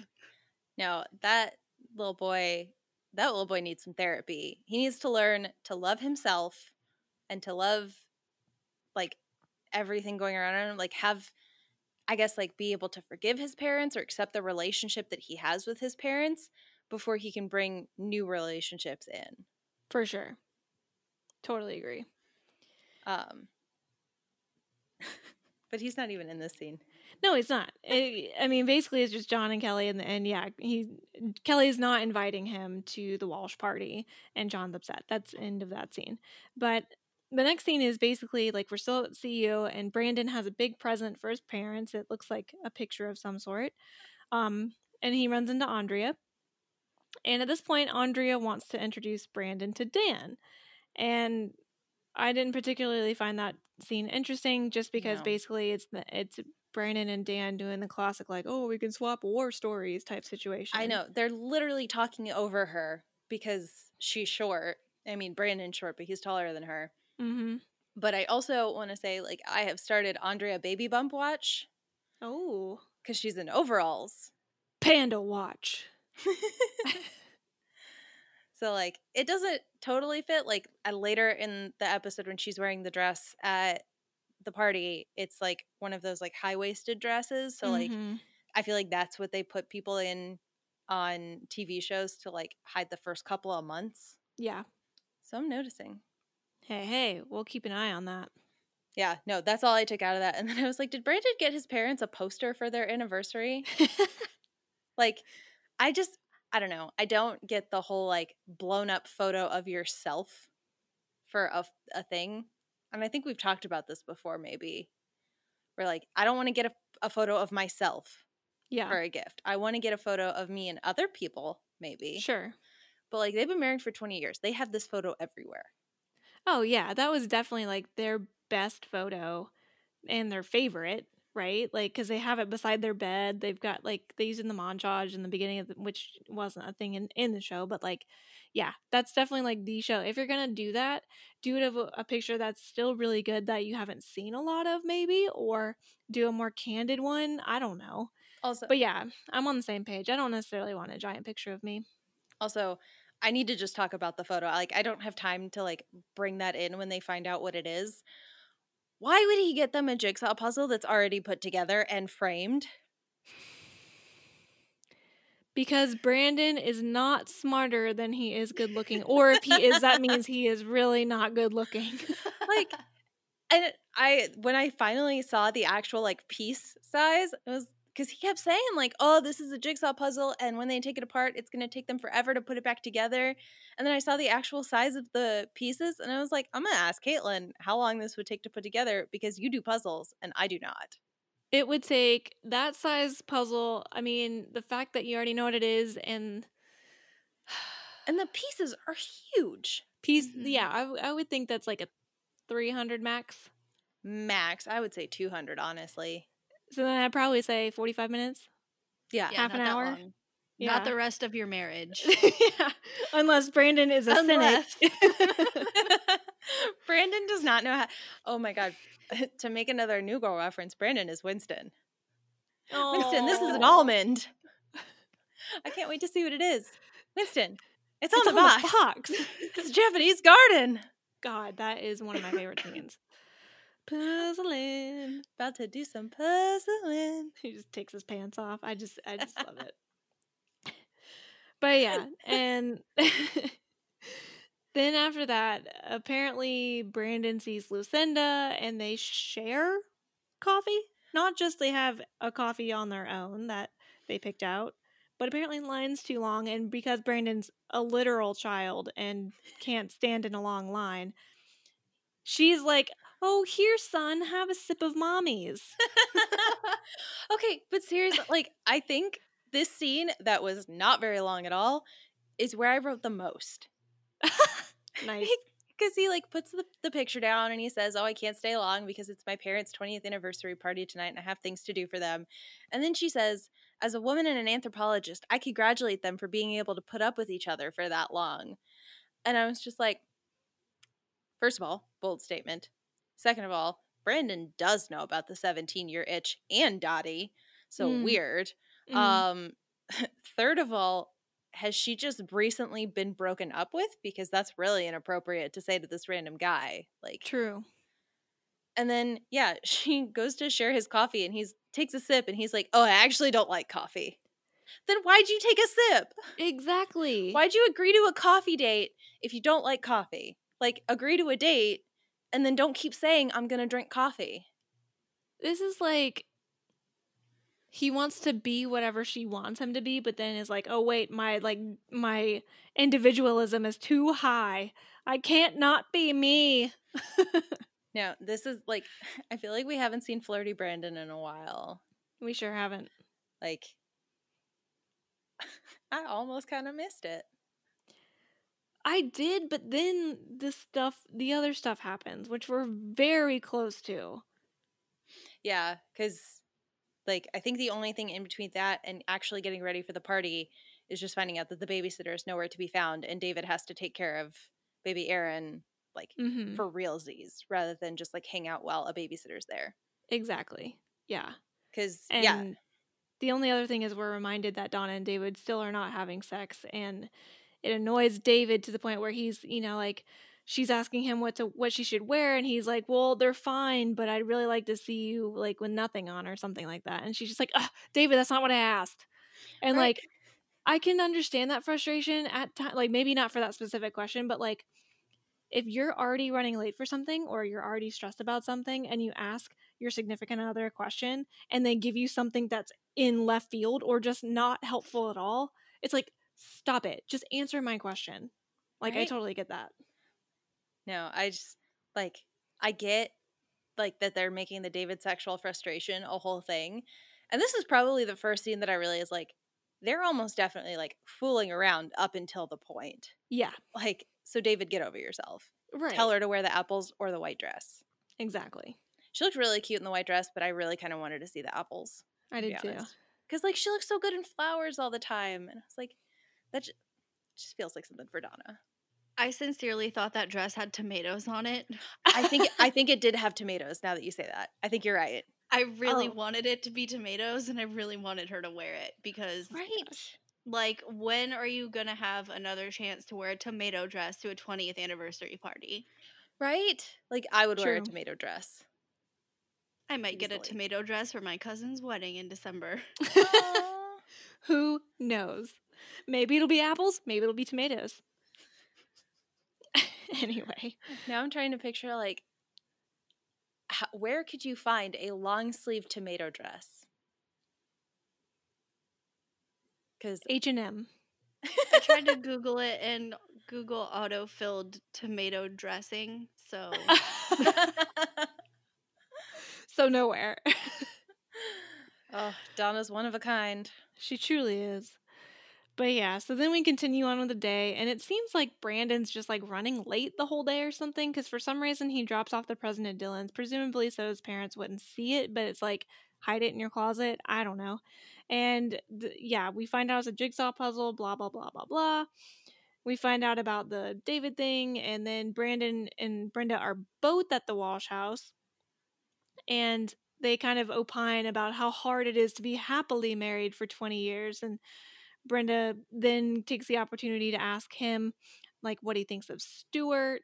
No, that little boy, that little boy needs some therapy. He needs to learn to love himself and to love like everything going around him, like have I guess like be able to forgive his parents or accept the relationship that he has with his parents before he can bring new relationships in. For sure. Totally agree. Um but he's not even in this scene. No, he's not. It, I mean, basically, it's just John and Kelly, and and yeah, he Kelly's not inviting him to the Walsh party, and John's upset. That's the end of that scene. But the next scene is basically like we're still at CU, and Brandon has a big present for his parents. It looks like a picture of some sort. Um, and he runs into Andrea, and at this point, Andrea wants to introduce Brandon to Dan, and I didn't particularly find that scene interesting just because No. basically it's the, it's Brandon and Dan doing the classic like oh we can swap war stories type situation. I know. They're literally talking over her because she's short. I mean, Brandon's short, but he's taller than her. Mm-hmm. But I also want to say, like, I have started Andrea Baby Bump Watch Oh, because she's in overalls. Panda Watch. So, like, it doesn't totally fit. Like, uh, later in the episode when she's wearing the dress at the party, it's like one of those, like, high waisted dresses. So, like, Mhm. I feel like that's what they put people in on TV shows to, like, hide the first couple of months. yeah. So, I'm noticing. Hey, hey, we'll keep an eye on that. Yeah, no, that's all I took out of that. And then I was like, did Brandon get his parents a poster for their anniversary? like, I just, I don't know. I don't get the whole like blown up photo of yourself for a, a thing. And I think we've talked about this before, maybe. Where like, I don't want to get a, a photo of myself yeah, for a gift. I want to get a photo of me and other people, maybe. sure. But like, they've been married for 20 years. They have this photo everywhere. Oh yeah, that was definitely like their best photo and their favorite, right? Like because they have it beside their bed. They've got like they use in the montage in the beginning of the, which wasn't a thing in in the show, but like yeah, that's definitely like the show. If you're gonna do that, do it of a, a picture that's still really good that you haven't seen a lot of, maybe, or do a more candid one. I don't know, Also, but yeah, I'm on the same page. I don't necessarily want a giant picture of me. Also, I need to just talk about the photo. Like, I don't have time to like bring that in when they find out what it is. Why would he get them a jigsaw puzzle that's already put together and framed? Because Brandon is not smarter than he is good looking. Or if he is, that means he is really not good looking. Like, and I when I finally saw the actual like piece size, it was because he kept saying like, "Oh, this is a jigsaw puzzle, and when they take it apart, it's gonna take them forever to put it back together." And then I saw the actual size of the pieces, and I was like, "I'm gonna ask Caitlin how long this would take to put together because you do puzzles and I do not." It would take that size puzzle. I mean, the fact that you already know what it is and And the pieces are huge. piece, Mhm. yeah, I would think that's like a 300 max. Max, I would say 200, honestly. So then I'd probably say 45 minutes. Yeah. Half an hour? long. Yeah. Not the rest of your marriage. yeah. Unless Brandon is a Unless. cynic. Brandon does not know how. Oh my God. to make another New Girl reference, Brandon is Winston. Winston, this is an almond. I can't wait to see what it is. Winston, it's, It's on the box. box. It's a Japanese garden. God, that is one of my favorite scenes. Puzzling. About to do some puzzling. He just takes his pants off. I just I just love it. But yeah, and then after that, apparently Brandon sees Lucinda and they share coffee. Not just they have a coffee on their own that they picked out, but apparently the line's too long and because Brandon's a literal child and can't stand in a long line, she's like, "Oh, here son, have a sip of mommy's." okay, but seriously, like, I think this scene that was not very long at all is where I wrote the most. nice. Because he like puts the, the picture down and he says, Oh, I can't stay long because it's my parents' 20th anniversary party tonight and I have things to do for them. And then she says, As a woman and an anthropologist, I congratulate them for being able to put up with each other for that long. And I was just like, First of all, bold statement. Second of all, Brandon does know about the 17 year itch and Dottie. So Mm. weird. Mm. Um, third of all, has she just recently been broken up with? Because that's really inappropriate to say to this random guy. Like, True. And then yeah, she goes to share his coffee and he's takes a sip and he's like, "Oh, I actually don't like coffee." Then why'd you take a sip? Exactly. Why'd you agree to a coffee date if you don't like coffee? Like agree to a date and then don't keep saying I'm going to drink coffee. This is like he wants to be whatever she wants him to be, but then is like, "Oh wait, my like my individualism is too high. I can't not be me." No, this is like I feel like we haven't seen flirty Brandon in a while. we sure haven't. Like I almost kind of missed it. I did, but then the stuff, the other stuff happens, which we're very close to. Yeah, cuz like I think the only thing in between that and actually getting ready for the party is just finding out that the babysitter is nowhere to be found and David has to take care of baby Erin like Mm-hmm. for realsies rather than just like hang out while a babysitter's there. Exactly. Yeah. Cuz yeah, the only other thing is we're reminded that Donna and David still are not having sex and it annoys David to the point where he's, you know, like she's asking him what to what she should wear and he's like, "Well, they're fine, but I'd really like to see you like with nothing on or something like that." And she's just like, "David, that's not what I asked." And Right. like I can understand that frustration at time like maybe not for that specific question, but like if you're already running late for something or you're already stressed about something and you ask your significant other a question and they give you something that's in left field or just not helpful at all, it's like, stop it. Just answer my question. Like, I totally get that. No, I just like I get like that they're making the David sexual frustration a whole thing. And this is probably the first scene that I really is like they're almost definitely like fooling around up until the point. Yeah. Like so David get over yourself. Right. Tell her to wear the apples or the white dress. Exactly. She looked really cute in the white dress, but I really kind of wanted to see the apples. I did too. Cuz like she looks so good in flowers all the time and I was like that ju- just feels like something for Donna. I sincerely thought that dress had tomatoes on it. I think I think it did have tomatoes now that you say that. I think you're right. I really Oh. wanted it to be tomatoes and I really wanted her to wear it because Right. like when are you going to have another chance to wear a tomato dress to a 20th anniversary party? Right? Like I would wear a tomato dress. I might get a tomato dress for my cousin's wedding in December. Who knows? Maybe it'll be apples, maybe it'll be tomatoes. anyway, now I'm trying to picture like how, where could you find a long sleeve tomato dress? Because H&M. I tried to Google it and Google auto filled tomato dressing. So so nowhere. oh, Donna's one of a kind. She truly is. But yeah, so then we continue on with the day, and it seems like Brandon's just like running late the whole day or something, because for some reason he drops off the present at Dylan's, presumably so his parents wouldn't see it, but it's like hide it in your closet. I don't know. And th- yeah, we find out it's a jigsaw puzzle, blah, blah, blah, blah, blah. We find out about the David thing, and then Brandon and Brenda are both at the Walsh house, and they kind of opine about how hard it is to be happily married for 20 years. And Brenda then takes the opportunity to ask him, like, what he thinks of Stuart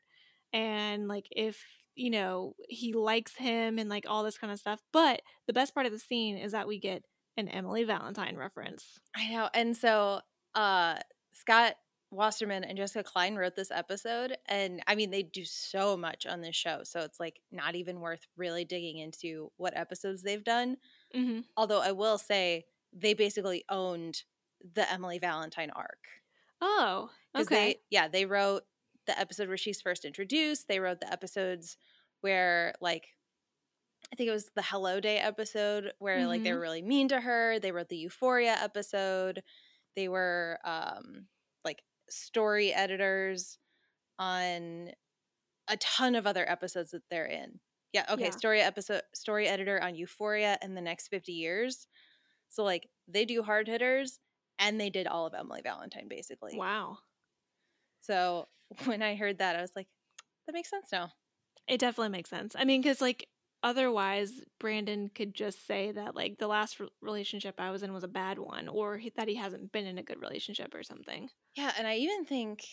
and, like, if, you know, he likes him and, like, all this kind of stuff. But the best part of the scene is that we get an Emily Valentine reference. I know. And so uh Scott Wasserman and Jessica Klein wrote this episode and I mean they do so much on this show. So it's like not even worth really digging into what episodes they've done. Mm-hmm. Although I will say they basically owned the Emily Valentine arc. Oh, okay. They, yeah, they wrote the episode where she's first introduced. They wrote the episodes where, like, I think it was the Hello Day episode where, like, they were really mean to her. They wrote the Euphoria episode. They were, um, like, story editors on a ton of other episodes that they're in. Yeah, okay, Yeah. story episode, story editor on Euphoria in the next 50 years. So, like, they do hard hitters and they did all of Emily Valentine, basically. wow. So when I heard that, I was like, that makes sense now. It definitely makes sense. I mean, because, like, otherwise, Brandon could just say that, like, the last re- relationship I was in was a bad one or he, that he hasn't been in a good relationship or something. Yeah, and I even think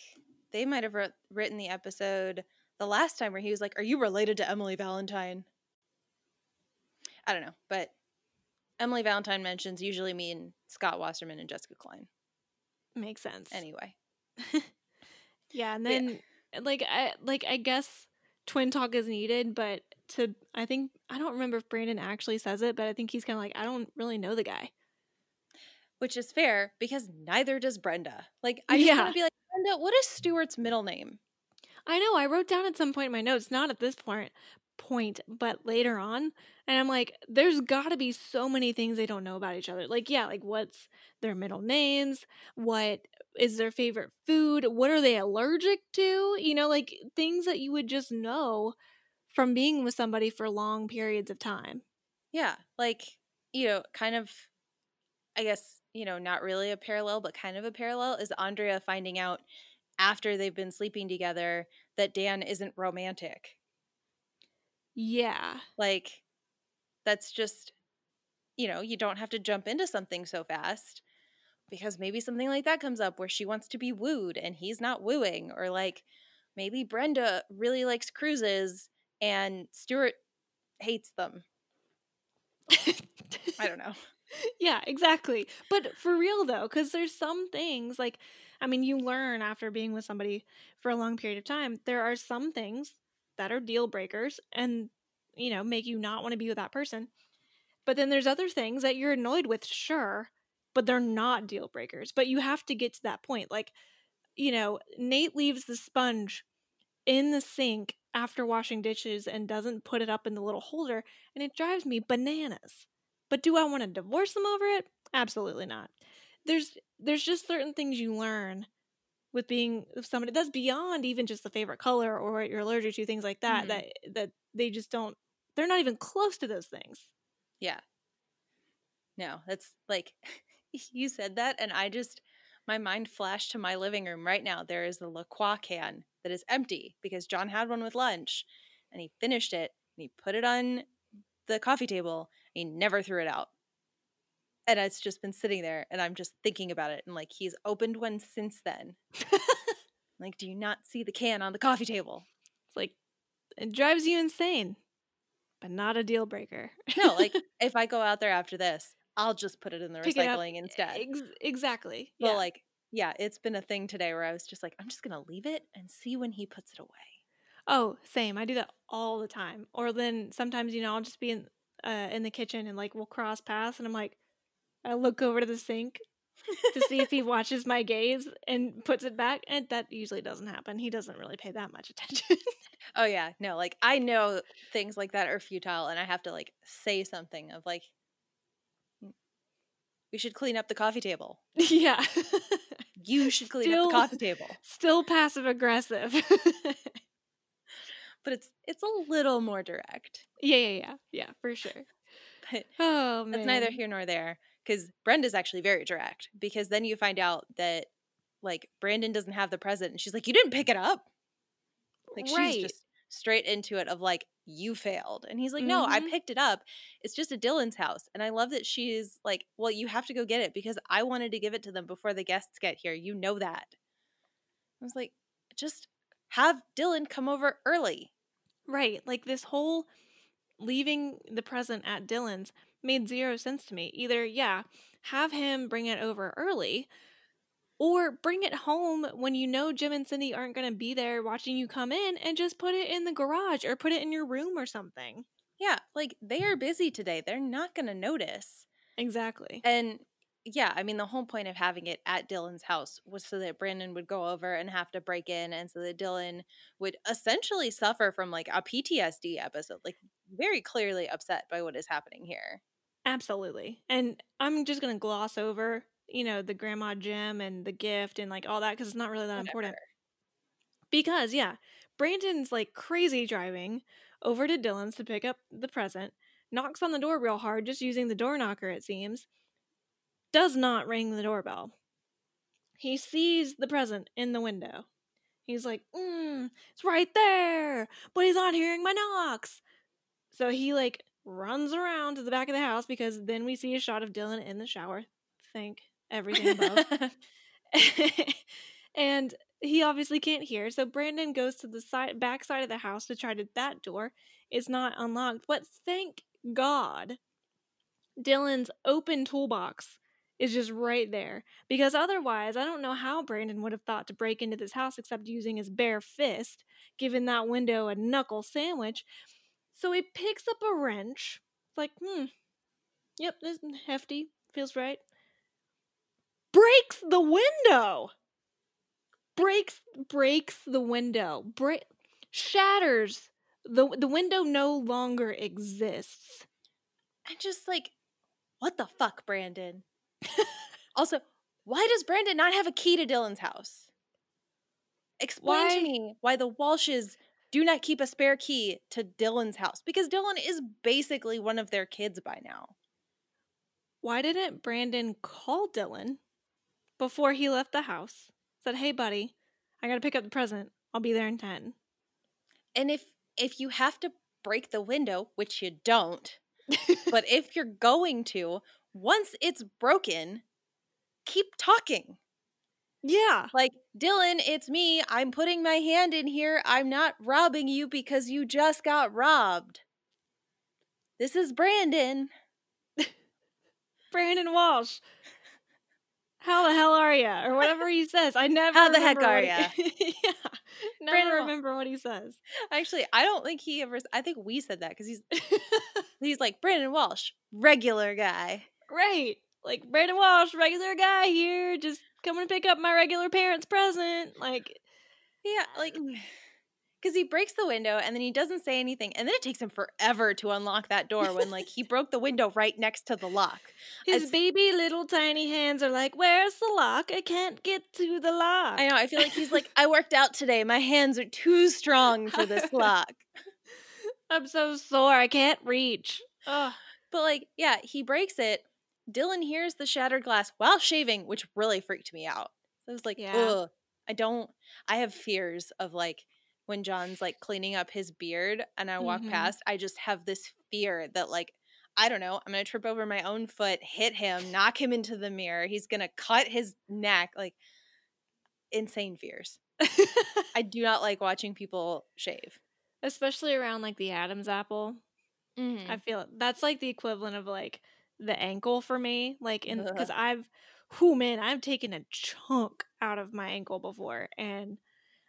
they might have wrote, written the episode the last time where he was like, "Are you related to Emily Valentine?" I don't know, but Emily Valentine mentions usually mean Scott Wasserman and Jessica Klein. Makes sense. Anyway, yeah, and Yeah. then like I like I guess twin talk is needed, but to I think I don't remember if Brandon actually says it, but I think he's kind of like I don't really know the guy. which is fair because neither does Brenda. Like, I just Yeah. want to be like, Brenda, what is Stuart's middle name? I know I wrote down at some point in my notes, not at this point point, but later on, and I'm like, there's got to be so many things they don't know about each other. Like, yeah, like what's their middle names? What is their favorite food? What are they allergic to? You know, like things that you would just know from being with somebody for long periods of time. Yeah, like, you know, kind of, I guess, you know, not really a parallel, but kind of a parallel is Andrea finding out after they've been sleeping together that Dan isn't romantic. Yeah. Like, that's just, you know, you don't have to jump into something so fast because maybe something like that comes up where she wants to be wooed and he's not wooing, or like maybe Brenda really likes cruises and Stuart hates them. I don't know. yeah, exactly. But for real though, because there's some things like, I mean, you learn after being with somebody for a long period of time, there are some things that are deal breakers and, you know, make you not want to be with that person. But then there's other things that you're annoyed with, sure, but they're not deal breakers. But you have to get to that point. Like, you know, Nate leaves the sponge in the sink after washing dishes and doesn't put it up in the little holder, and it drives me bananas. But do I want to divorce them over it? Absolutely not. There's there's just certain things you learn with being with somebody that's beyond even just the favorite color or what you're allergic to, things like that. Mhm. That that they just don't. They're not even close to those things. Yeah. No, that's like you said that, and I just my mind flashed to my living room right now. There is a La Croix can that is empty because John had one with lunch, and he finished it and he put it on the coffee table. And he never threw it out, and it's just been sitting there, and I'm just thinking about it, and like he's opened one since then. like, do you not see the can on the coffee table? It's like it drives you insane, but not a deal breaker. No, like if I go out there after this, I'll just put it in the Pick recycling instead. Ex- exactly. Well, yeah. like, yeah, it's been a thing today where I was just like, I'm just gonna leave it and see when he puts it away. Oh, same. I do that all the time. Or then sometimes, you know, I'll just be in uh, in the kitchen and like we'll cross paths, and I'm like, I look over to the sink to see if he watches my gaze and puts it back, and that usually doesn't happen. He doesn't really pay that much attention. Oh yeah, no, like I know things like that are futile, and I have to like say something of like, "Mm, we should clean up the coffee table. yeah, You should clean up the coffee table. still passive aggressive. But it's it's a little more direct. yeah, yeah, yeah, yeah, for sure. But Oh man, that's neither here nor there because Brenda's actually very direct because then you find out that like Brandon doesn't have the present, and she's like, you didn't pick it up. Like Right. she's just straight into it of like you failed and he's like no i Mhm. picked it up it's just at dylan's house and i love that she's like well you have to go get it because i wanted to give it to them before the guests get here you know that i was like just have dylan come over early Right. Like this whole leaving the present at Dylan's made zero sense to me. Either, yeah, have him bring it over early, or bring it home when you know Jim and Cindy aren't going to be there watching you come in and just put it in the garage or put it in your room or something. yeah like they are busy today they're not going to notice Exactly. and yeah i mean the whole point of having it at dylan's house was so that brandon would go over and have to break in and so that dylan would essentially suffer from like a ptsd episode like very clearly upset by what is happening here Absolutely. And I'm just going to gloss over, you know, the grandma Jim and the gift and like all that because it's not really that important. Because, yeah, Brandon's like crazy driving over to Dylan's to pick up the present, knocks on the door real hard, just using the door knocker, it seems, does not ring the doorbell. He sees the present in the window. He's like, mm, it's right there, but he's not hearing my knocks. So he like runs around to the back of the house because then we see a shot of Dylan in the shower. Thank everything above. and he obviously can't hear. So Brandon goes to the side back side of the house to try to that door. It's not unlocked. But thank God Dylan's open toolbox is just right there. Because otherwise, I don't know how Brandon would have thought to break into this house except using his bare fist, giving that window a knuckle sandwich. So he picks up a wrench. It's like, hmm, yep, this is hefty. Feels right. Breaks the window. Breaks breaks the window. Break shatters. The the window no longer exists. And just like, what the fuck, Brandon? also, why does Brandon not have a key to Dylan's house? Explain Why- to me why the Walshes do not keep a spare key to Dylan's house because Dylan is basically one of their kids by now. Why didn't Brandon call Dylan before he left the house? Said, "Hey, buddy, I gotta pick up the present. I'll be there in 10. And if if you have to break the window, which you don't, but if you're going to, once it's broken, keep talking. yeah, Like, Dylan, it's me. I'm putting my hand in here. I'm not robbing you because you just got robbed. This is Brandon. Brandon Walsh. How the hell are you? Or whatever he says. I never. How the heck are you? he- yeah, never Brandon remember what he says. Actually, I don't think he ever. I think we said that because he's he's like Brandon Walsh, regular guy. Right, like Brandon Walsh, regular guy here, just coming to pick up my regular parents' present. Like, Yeah, like um, because he breaks the window and then he doesn't say anything, and then it takes him forever to unlock that door when like he broke the window right next to the lock. his It's- baby little tiny hands are like, "Where's the lock? I can't get to the lock." I know. I feel like he's like, I worked out today. My hands are too strong for this lock. I'm so sore. I can't reach. Ugh. But like, yeah, he breaks it. Dylan hears the shattered glass while shaving, which really freaked me out. I was like, Yeah. ugh. I don't I have fears of like when John's like cleaning up his beard and I walk Mhm. past, I just have this fear that like I don't know, I'm gonna trip over my own foot, hit him, knock him into the mirror. He's gonna cut his neck. Like insane fears. I do not like watching people shave. Especially around like the Adam's apple. Mm-hmm. I feel that's like the equivalent of like the ankle for me. Like in because I've who man, I've taken a chunk out of my ankle before and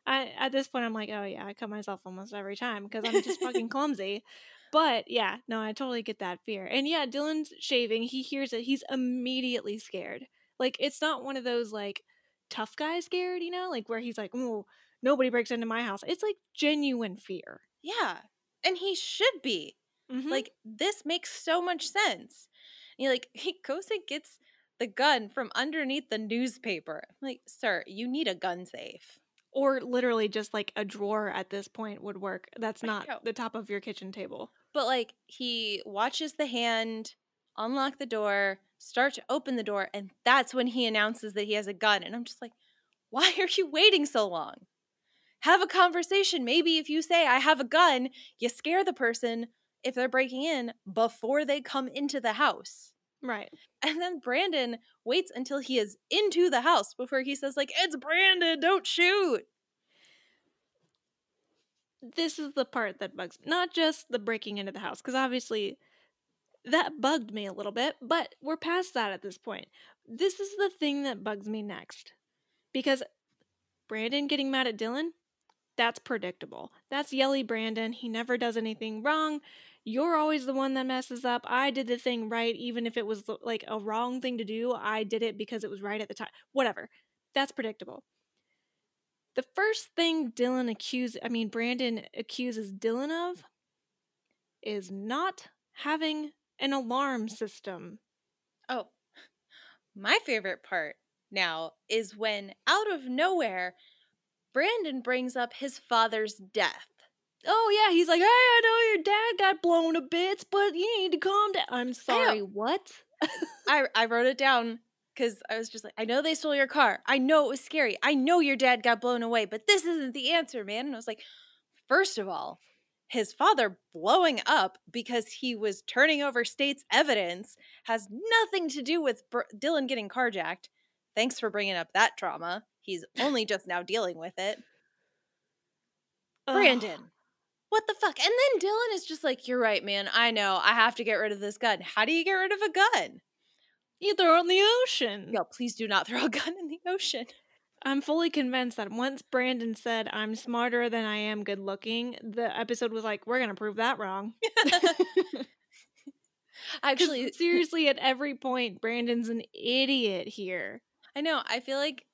I at this point I'm like, oh yeah, I cut myself almost every time because I'm just fucking clumsy. But yeah, no, I totally get that fear. And yeah, Dylan's shaving, he hears it, he's immediately scared. Like it's not one of those like tough guy scared, you know, like where he's like, oh, nobody breaks into my house. It's like genuine fear. Yeah. And he should be. Mhm. Like this makes so much sense. And he like he goes and gets the gun from underneath the newspaper. I'm like, sir, you need a gun safe. Or literally just like a drawer at this point would work. That's not the top of your kitchen table. But like he watches the hand unlock the door, start to open the door, and that's when he announces that he has a gun. And I'm just like, why are you waiting so long? Have a conversation. Maybe if you say, I have a gun, you scare the person if they're breaking in before they come into the house. Right. And then Brandon waits until he is into the house before he says, like, it's Brandon, don't shoot. This is the part that bugs not just the breaking into the house, because obviously that bugged me a little bit, but we're past that at this point. This is the thing that bugs me next. Because Brandon getting mad at Dylan, that's predictable. That's yelly Brandon. He never does anything wrong. You're always the one that messes up. I did the thing right, even if it was like a wrong thing to do. I did it because it was right at the time. Whatever. That's predictable. The first thing Dylan accuses, I mean, Brandon accuses Dylan of is not having an alarm system. Oh, my favorite part now is when out of nowhere, Brandon brings up his father's death. Oh, yeah. He's like, hey, I know your dad got blown to bits, but you need to calm down. I'm sorry, what? I, I wrote it down because I was just like, I know they stole your car. I know it was scary. I know your dad got blown away, but this isn't the answer, man. And I was like, first of all, his father blowing up because he was turning over state's evidence has nothing to do with Br- Dylan getting carjacked. Thanks for bringing up that trauma. He's only just now dealing with it. Brandon, what the fuck? And then Dylan is just like, you're right, man. I know. I have to get rid of this gun. How do you get rid of a gun? You throw it in the ocean. No, please do not throw a gun in the ocean. I'm fully convinced that once Brandon said, I'm smarter than I am good looking, the episode was like, we're going to prove that wrong. Actually, Actually, seriously, at every point, Brandon's an idiot here. I know. I feel like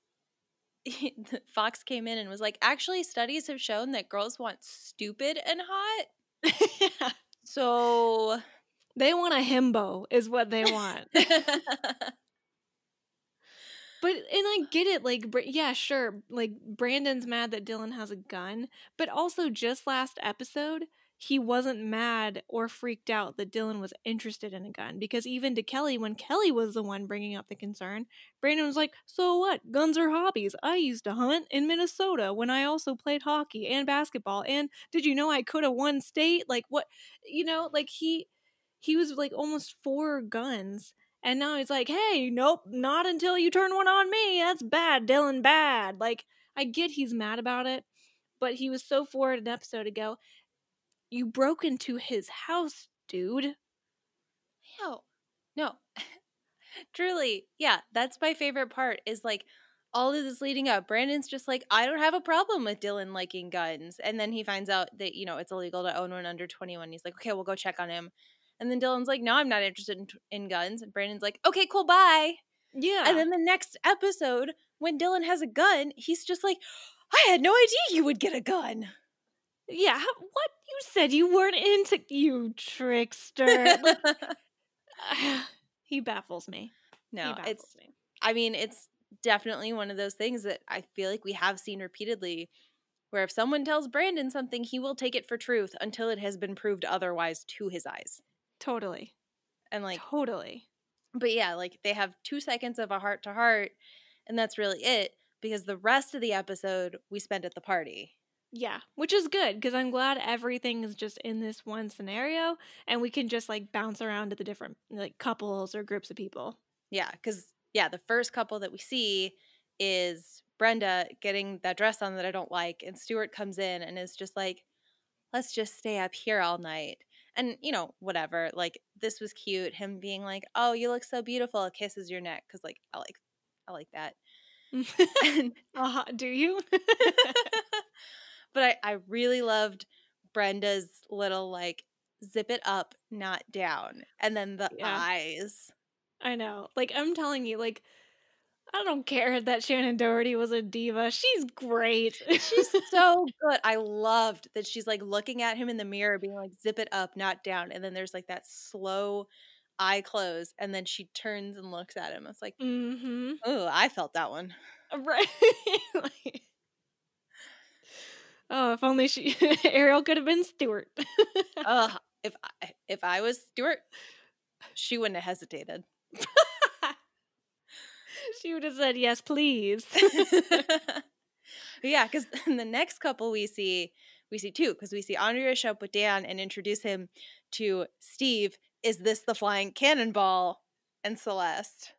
Fox came in and was like, actually, studies have shown that girls want stupid and hot. So They want a himbo, is what they want. But and I get it, like yeah, sure, like Brandon's mad that Dylan has a gun, but also just last episode he wasn't mad or freaked out that Dylan was interested in a gun because even to Kelly, when Kelly was the one bringing up the concern, Brandon was like, "So what? Guns are hobbies. I used to hunt in Minnesota when I also played hockey and basketball. And did you know I could have won state? Like what? You know, like he he was like almost four guns." And now he's like, hey, nope, not until you turn one on me. That's bad, Dylan, bad. Like, I get he's mad about it, but he was so forward an episode ago. You broke into his house, dude. no, no. Truly, yeah, that's my favorite part is like all of this leading up. Brandon's just like, I don't have a problem with Dylan liking guns. And then he finds out that, you know, it's illegal to own one under 21. He's like, okay, we'll go check on him. And then Dylan's like, no, I'm not interested in, in guns. And Brandon's like, okay, cool, bye. Yeah. And then the next episode, when Dylan has a gun, he's just like, I had no idea you would get a gun. Yeah, what? You said you weren't into you trickster. Like, uh, he baffles me. he no, baffles it's, me. I mean, it's definitely one of those things that I feel like we have seen repeatedly where if someone tells Brandon something, he will take it for truth until it has been proved otherwise to his eyes. Totally. And like, totally. but yeah, like they have two seconds of a heart to heart, and that's really it because the rest of the episode we spend at the party. Yeah, which is good because I'm glad everything is just in this one scenario and we can just like bounce around to the different like couples or groups of people. Yeah, because yeah, the first couple that we see is Brenda getting that dress on that I don't like, and Stuart comes in and is just like, "Let's just stay up here all night." And you know, whatever. Like this was cute. Him being like, "Oh, you look so beautiful," kisses your neck because like I like, I like that. And uh-huh. Do you? but I I really loved Brenda's little like zip it up, not down, and then the Yeah. eyes. I know. Like I'm telling you, like I don't care that Shannen Doherty was a diva. She's great. She's so good. I loved that she's like looking at him in the mirror, being like, zip it up, not down. And then there's like that slow eye close. And then she turns and looks at him. It's like, mm-hmm. oh, I felt that one. Right. Like- oh, if only she Ariel could have been Stuart. Ugh. if I, if I was Stuart, she wouldn't have hesitated. she would have said yes, please. yeah, because in the next couple we see, we see two, because we see Andrea show up with Dan and introduce him to Steve. Is this the flying cannonball? And Celeste.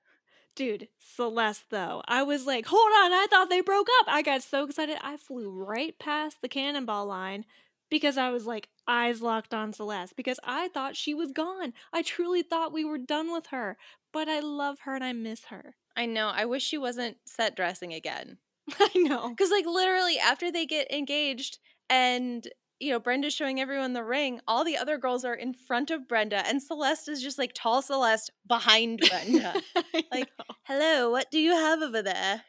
Dude, Celeste though. I was like, hold on, I thought they broke up. I got so excited. I flew right past the cannonball line because I was like eyes locked on Celeste because I thought she was gone. I truly thought we were done with her. But I love her and I miss her. I know. I wish she wasn't set dressing again. I know. Because, like, literally, after they get engaged and, you know, Brenda's showing everyone the ring, all the other girls are in front of Brenda, and Celeste is just like tall Celeste behind Brenda. Like- know. Hello, what do you have over there?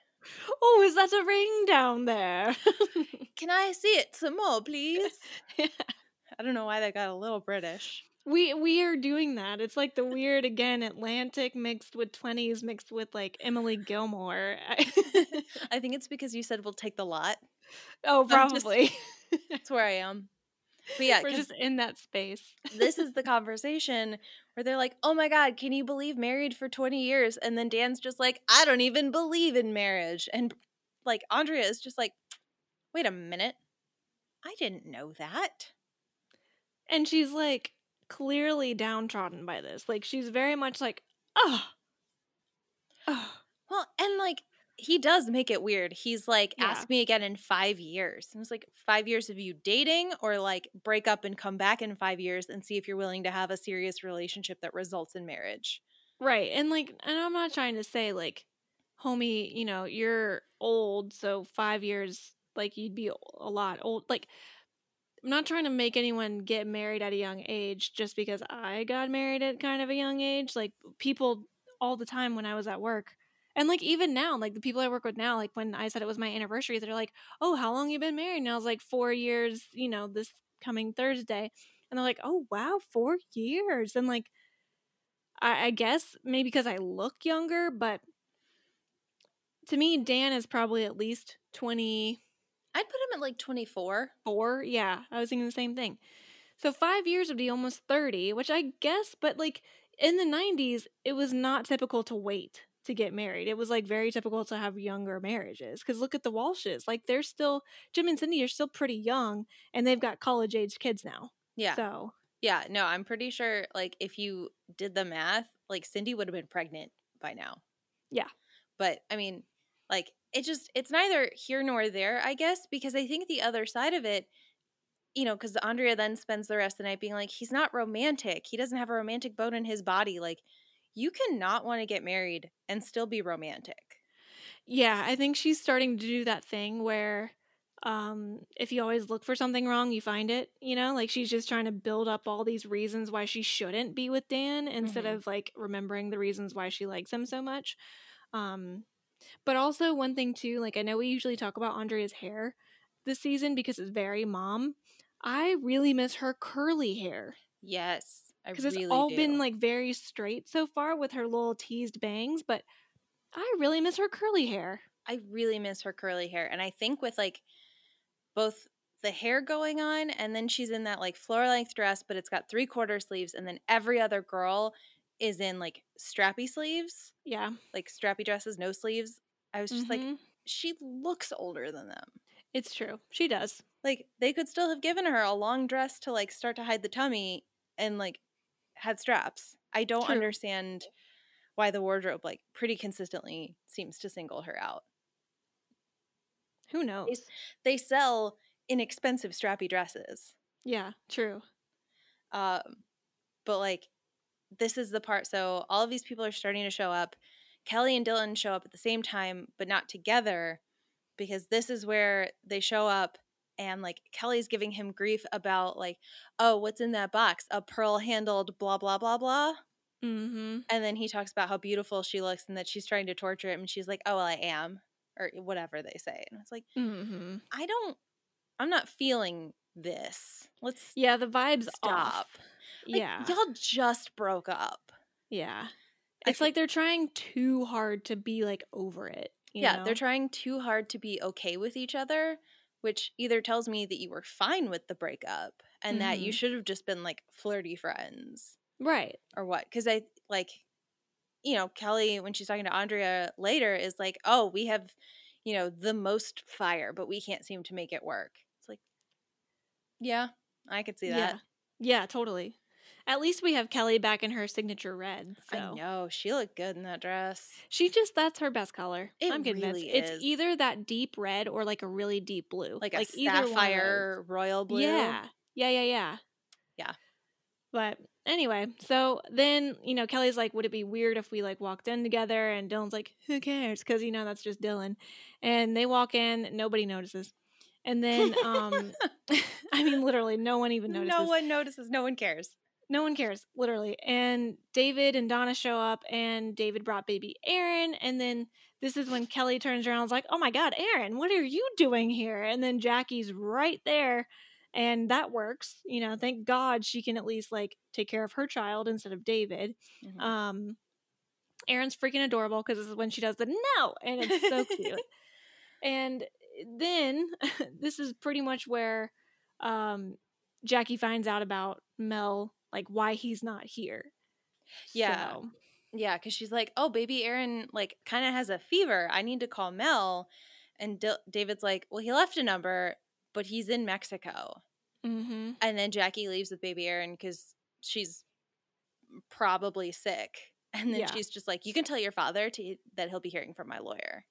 oh, is that a ring down there? Can I see it some more, please? I don't know why that got a little British. we we are doing that. It's like the weird again Atlantic mixed with twenties mixed with like Emily Gilmore. I think it's because you said we'll take the lot. Oh, I'm just- probably. That's where I am. But yeah, we're just in that space. this is the conversation where they're like, "Oh my god, can you believe married for 20 years?" And then Dan's just like, "I don't even believe in marriage." And like Andrea is just like, "Wait a minute. I didn't know that." And she's like clearly downtrodden by this. Like she's very much like, oh, oh. Well, and like he does make it weird. He's like, Yeah. ask me again in five years. And it's like, five years of you dating or like break up and come back in five years and see if you're willing to have a serious relationship that results in marriage. Right. And like and I'm not trying to say like homie, you know, you're old, so 5 years like you'd be a lot old. Like I'm not trying to make anyone get married at a young age just because I got married at kind of a young age. Like people all the time when I was at work. And like even now, like the people I work with now, like when I said it was my anniversary, they're like, "Oh, how long you been married?" And I was like, four years." You know, this coming Thursday, and they're like, "Oh, wow, four years." And like, I, I guess maybe because I look younger, but to me, Dan is probably at least twenty I'd put him at like 24. four. Yeah, I was thinking the same thing. So five years would be almost 30, which I guess, but like in the 90s, it was not typical to wait to get married. It was like very typical to have younger marriages. Because look at the Walshes. Like they're still, Jim and Cindy are still pretty young and they've got college age kids now. Yeah. So, Yeah. No, I'm pretty sure like if you did the math, like Cindy would have been pregnant by now. Yeah. But I mean, like it just, it's neither here nor there, I guess, because I think the other side of it, you know, because Andrea then spends the rest of the night being like, he's not romantic. He doesn't have a romantic bone in his body. Like, you cannot want to get married and still be romantic. yeah, I think she's starting to do that thing where um if you always look for something wrong you find it you know like she's just trying to build up all these reasons why she shouldn't be with dan instead Mhm. of like remembering the reasons why she likes him so much um but also one thing too like i know we usually talk about andrea's hair this season because it's very mom i really miss her curly hair Yes. I because really it's all do. been like very straight so far with her little teased bangs but i really miss her curly hair I really miss her curly hair. And I think with like both the hair going on and then she's in that like floor length dress, but it's got three quarter sleeves. And then every other girl is in like strappy sleeves, yeah like strappy dresses, no sleeves. I was just like, Mhm. she looks older than them. it's true she does Like they could still have given her a long dress to like start to hide the tummy and like had straps. I don't True. understand why the wardrobe like pretty consistently seems to single her out. who knows they sell inexpensive strappy dresses. yeah true Um, but like, this is the part. So all of these people are starting to show up. Kelly and Dylan show up at the same time, but not together, because this is where they show up. And like Kelly's giving him grief about like, oh, what's in that box? A pearl handled blah blah blah blah. mm-hmm And then he talks about how beautiful she looks and that she's trying to torture him. And she's like, oh, well, I am, or whatever they say. And it's like, mm-hmm I don't, I'm not feeling this. Let's yeah the vibes stop. off Like, yeah Y'all just broke up. yeah I it's like they're trying too hard to be like over it you yeah, know? they're trying too hard to be okay with each other, which either tells me that you were fine with the breakup and that you Mhm. should have just been like flirty friends right or what. Because I like, you know, Kelly, when she's talking to Andrea later, is like, oh, we have, you know, the most fire, but we can't seem to make it work. It's like, yeah, I could see that. yeah yeah totally at least we have kelly back in her signature red so I know. She looked good in that dress. she just that's her best color It i'm convinced really it's either that deep red or like a really deep blue Like a either one sapphire royal blue. Yeah. Yeah, yeah, yeah. Yeah. But anyway, so then, you know, Kelly's like, would it be weird if we like walked in together? And Dylan's like, who cares? Because, you know, that's just Dylan. And they walk in, nobody notices. And then, um, I mean, literally, no one even notices. No one notices. No one cares. No one cares, literally. And David and Donna show up, and David brought baby Erin. And then this is when Kelly turns around and is like, Oh my God, Erin, what are you doing here? And then Jackie's right there. And that works. You know, thank God she can at least like take care of her child instead of David. Mhm. Um, Erin's freaking adorable because this is when she does the no, and it's so cute. and then this is pretty much where um, Jackie finds out about Mel, like why he's not here. Yeah. So, Yeah, because she's like, "Oh, baby Erin, like, kind of has a fever. I need to call Mel." And D- David's like, "Well, he left a number, but he's in Mexico." mhm. And then Jackie leaves with baby Erin because she's probably sick. And then Yeah. she's just like, "You can tell your father to that he'll be hearing from my lawyer."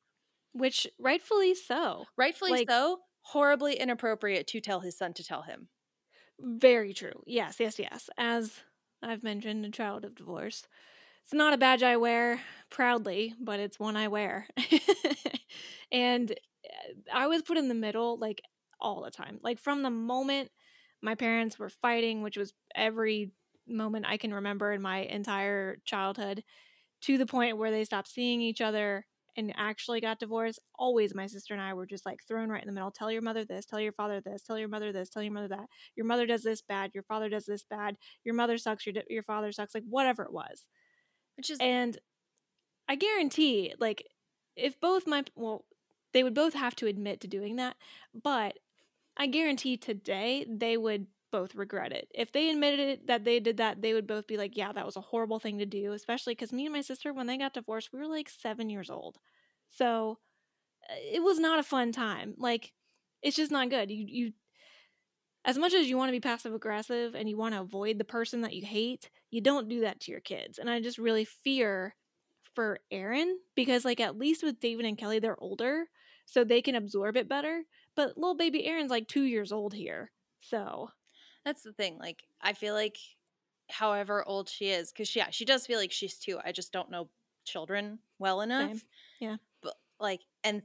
which rightfully so. Rightfully Like- so, horribly inappropriate to tell his son to tell him. Very true. Yes, yes, yes. As I've mentioned, a child of divorce. It's not a badge I wear proudly, but it's one I wear. and uh, I was put in the middle like all the time. Like from the moment my parents were fighting, which was every moment I can remember in my entire childhood, to the point where they stopped seeing each other and actually got divorced, always my sister and I were just like thrown right in the middle. Tell your mother this, tell your father this, tell your mother this, tell your mother that. Your mother does this bad, your father does this bad, your mother sucks, your, your father sucks, like whatever it was. Which is And I guarantee, like, if both my, well, they would both have to admit to doing that, but I guarantee today they would both regret it. If they admitted it, that they did that, they would both be like, yeah, that was a horrible thing to do, especially because me and my sister, when they got divorced, we were like seven years old. So uh, it was not a fun time. Like, it's just not good. You, you, as much as you want to be passive aggressive and you want to avoid the person that you hate, you don't do that to your kids. And I just really fear for Erin because, like, at least with David and Kelly, they're older, so they can absorb it better. But little baby Erin's like two years old here. So, that's the thing. Like, I feel like, however old she is, because yeah, she does feel like she's two. I just don't know children well enough. Same. Yeah. But like, and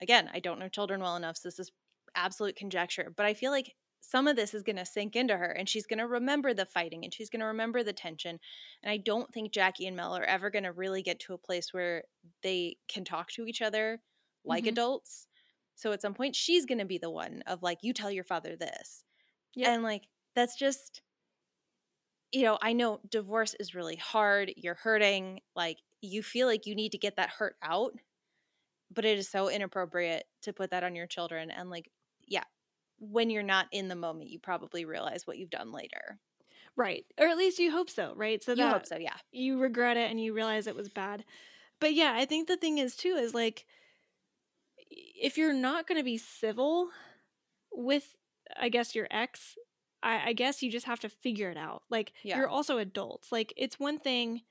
again, I don't know children well enough, so this is absolute conjecture. But I feel like some of this is going to sink into her, and she's going to remember the fighting, and she's going to remember the tension. And I don't think Jackie and Mel are ever going to really get to a place where they can talk to each other like Mhm. adults. So at some point, she's going to be the one of like, you tell your father this. Yep. And like, that's just, you know, I know divorce is really hard. You're hurting. Like, you feel like you need to get that hurt out, but it is so inappropriate to put that on your children. And like, yeah, when you're not in the moment, you probably realize what you've done later. right. Or at least you hope so, right? So You that hope so, yeah. you regret it and you realize it was bad. But yeah, I think the thing is too is like if you're not going to be civil with I guess your ex, I, I guess you just have to figure it out. Like Yeah. you're also adults. Like it's one thing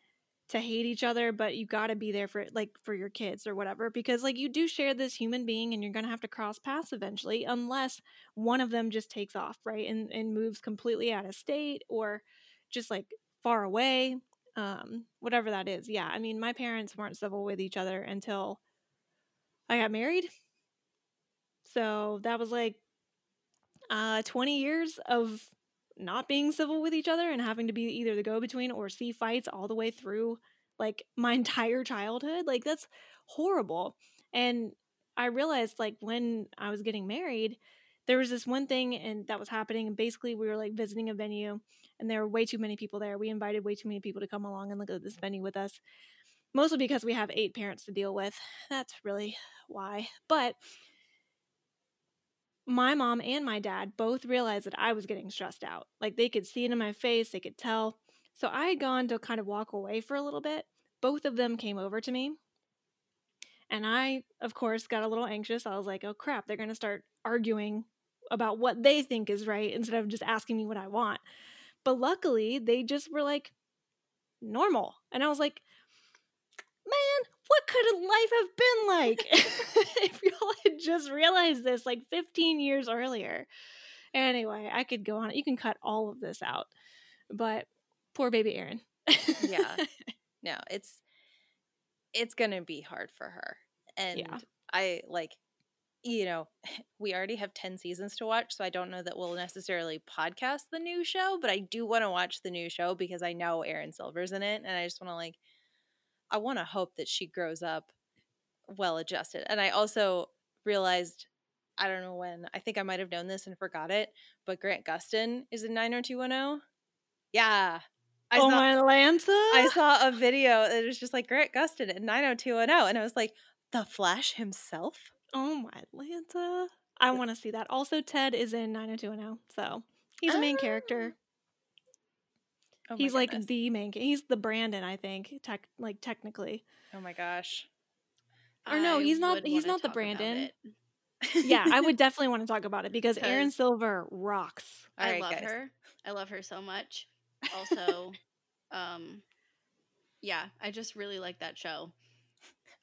to hate each other, but you got to be there for like for your kids or whatever because like you do share this human being and you're going to have to cross paths eventually unless one of them just takes off, right? And and moves completely out of state or just like far away um whatever that is yeah i mean my parents weren't civil with each other until i got married so that was like uh 20 years of not being civil with each other and having to be either the go-between or see fights all the way through like my entire childhood like that's horrible and i realized like when i was getting married there was this one thing and that was happening and basically we were like visiting a venue and there were way too many people there. We invited way too many people to come along and look at this venue with us, mostly because we have eight parents to deal with. That's really why. But my mom and my dad both realized that I was getting stressed out. Like they could see it in my face, they could tell. So I had gone to kind of walk away for a little bit. Both of them came over to me. And I, of course, got a little anxious. I was like, oh crap, they're going to start arguing about what they think is right instead of just asking me what I want. But luckily, they just were like, normal. And I was like, man, what could life have been like if y'all had just realized this like 15 years earlier? Anyway, I could go on. You can cut all of this out. But poor baby Erin. Yeah. No, it's it's gonna be hard for her. And Yeah. I like you know, we already have 10 seasons to watch, so I don't know that we'll necessarily podcast the new show, but I do want to watch the new show because I know Erin Silver's in it and I just want to like I want to hope that she grows up well adjusted. And I also realized I don't know when. I think I might have known this and forgot it, but Grant Gustin is in 90210. Yeah. I oh saw my Lanza. I saw a video that was just like Grant Gustin in 90210 and I was like, the Flash himself? oh my Lanza. I want to see that. Also, Ted is in 90210. So he's a main character. Ah. Oh my he's like the main. He's the Brandon, I think. Tech, like technically. Oh my gosh. Or no, I he's not- he's not the Brandon. Yeah, I would definitely want to talk about it because Erin Silver rocks. I right, love guys. her. I love her so much. Also, um, yeah, I just really like that show.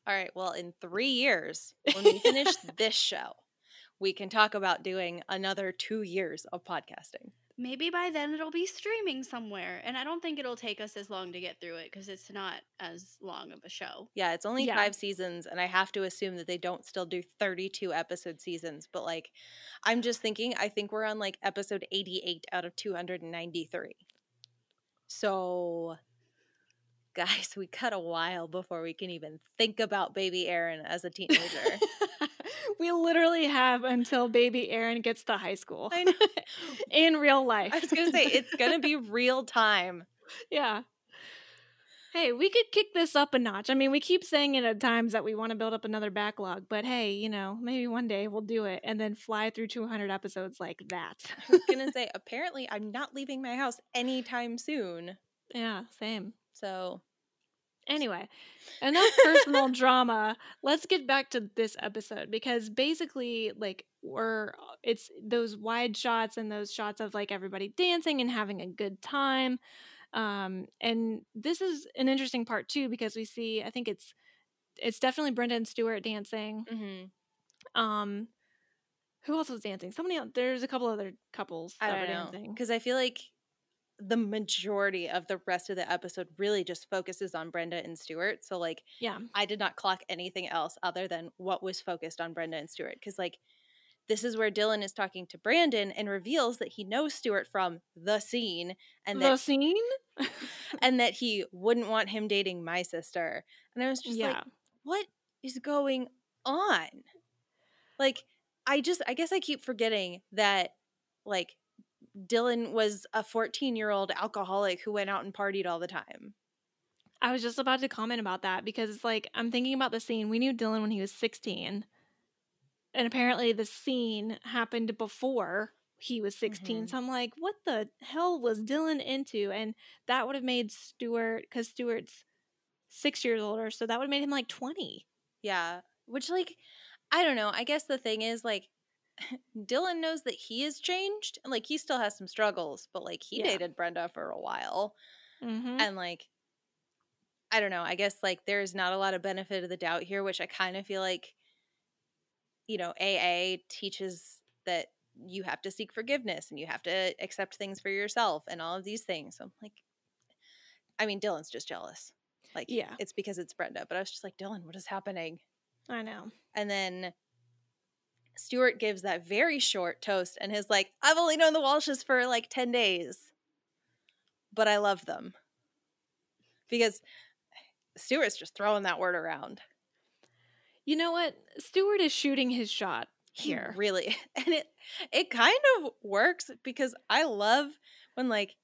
All right. Well, in three years, when we finish this show, we can talk about doing another two years of podcasting. Maybe by then it'll be streaming somewhere. And I don't think it'll take us as long to get through it because it's not as long of a show. Yeah, it's only Yeah. five seasons, and I have to assume that they don't still do 32 episode seasons. But like, I'm just thinking, I think we're on like episode 88 out of 293. So, guys, we cut a while before we can even think about baby Erin as a teenager. we literally have until baby Erin gets to high school I know. in real life. I was going to say, it's going to be real time. yeah. Hey, we could kick this up a notch. I mean, we keep saying it at times that we want to build up another backlog, but hey, you know, maybe one day we'll do it and then fly through 200 episodes like that. I was going to say, apparently, I'm not leaving my house anytime soon. yeah, same. So, Anyway, enough personal drama. Let's get back to this episode because basically, like, we're it's those wide shots and those shots of like everybody dancing and having a good time. Um, and this is an interesting part too because we see, I think it's it's definitely Brenda and Stuart dancing. mhm. Um, who else was dancing? Somebody else. There's a couple other couples I don't know. dancing. Because I feel like the majority of the rest of the episode really just focuses on Brenda and Stuart. So, like, Yeah, I did not clock anything else other than what was focused on Brenda and Stuart. Because, like, this is where Dylan is talking to Brandon and reveals that he knows Stuart from the scene and the that scene. and that he wouldn't want him dating my sister. And I was just yeah, like, what is going on? Like, I just, I guess I keep forgetting that, like, Dylan was a 14 year old alcoholic who went out and partied all the time. I was just about to comment about that because it's like I'm thinking about the scene. We knew Dylan when he was 16. And apparently the scene happened before he was 16. Mhm. So I'm like, what the hell was Dylan into? And that would have made Stuart, because Stuart's six years older, so that would have made him like 20. Yeah. Which, like, I don't know. I guess the thing is, like, Dylan knows that he has changed. and, Like, he still has some struggles, but, like, he Yeah. dated Brenda for a while. Mm-hmm. and like i don't know i guess like there's not a lot of benefit of the doubt here which i kind of feel like you know aa teaches that you have to seek forgiveness and you have to accept things for yourself and all of these things so i'm like i mean dylan's just jealous like Yeah. it's because it's brenda but i was just like dylan what is happening I know. and then Stuart gives that very short toast and is like, I've only known the Walshes for like 10 days, but I love them. Because Stuart's just throwing that word around. You know what? Stuart is shooting his shot He here. really, and it it kind of works because I love when like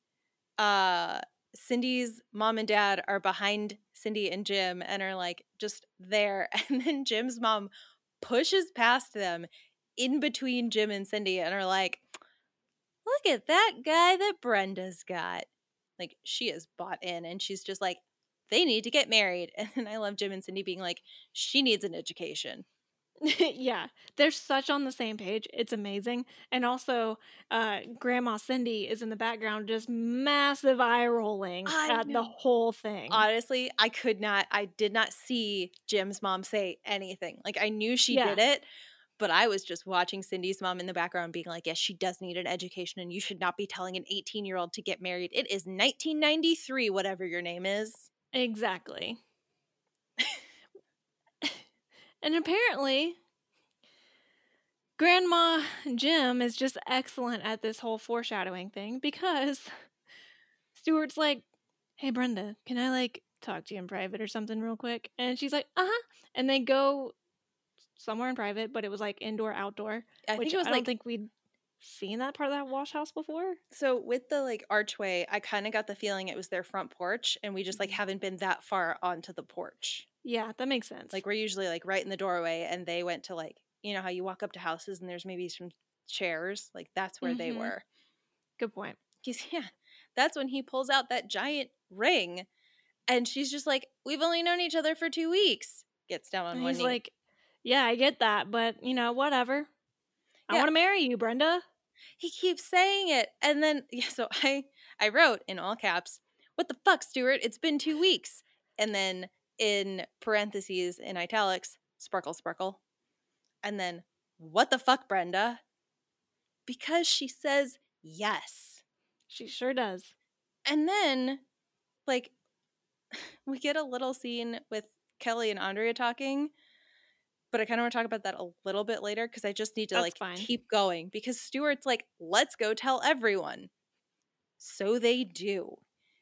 uh Cindy's mom and dad are behind Cindy and Jim and are like just there and then Jim's mom pushes past them in between Jim and Cindy and are like look at that guy that Brenda's got. Like she is bought in and she's just like they need to get married and I love Jim and Cindy being like she needs an education. yeah, they're such on the same page. It's amazing. And also, uh, Grandma Cindy is in the background just massive eye rolling I at the whole thing. Honestly, I could not, I did not see Jim's mom say anything. Like, I knew she Yeah. did it, but I was just watching Cindy's mom in the background being like, yes, she does need an education, and you should not be telling an 18 year old to get married. It is 1993, whatever your name is. Exactly. And apparently, Grandma Jim is just excellent at this whole foreshadowing thing because Stuart's like, Hey, Brenda, can I like talk to you in private or something real quick? And she's like, Uh huh. And they go somewhere in private, but it was like indoor, outdoor, I which think it was I like, don't think we'd seen that part of that Walsh house before. so with the like archway, I kind of got the feeling it was their front porch, and we just like Mhm. haven't been that far onto the porch. Yeah, that makes sense. Like, we're usually like right in the doorway, and they went to like, you know, how you walk up to houses and there's maybe some chairs. Like, that's where they Mhm. were. good point. He's yeah. That's when he pulls out that giant ring, and she's just like, "We've only known each other for two weeks." Gets down on And one he's knee. like, Yeah, I get that, but you know, whatever. I want to marry you, Brenda. he keeps saying it, and then yeah. So I I wrote in all caps, "What the fuck, Stuart? It's been two weeks." And then in parentheses in italics, sparkle, sparkle. And then, what the fuck, Brenda? Because she says yes. She sure does. And then, like, we get a little scene with Kelly and Andrea talking, but I kind of want to talk about that a little bit later because I just need to That's like fine. keep going because Stuart's like, let's go tell everyone. So they do.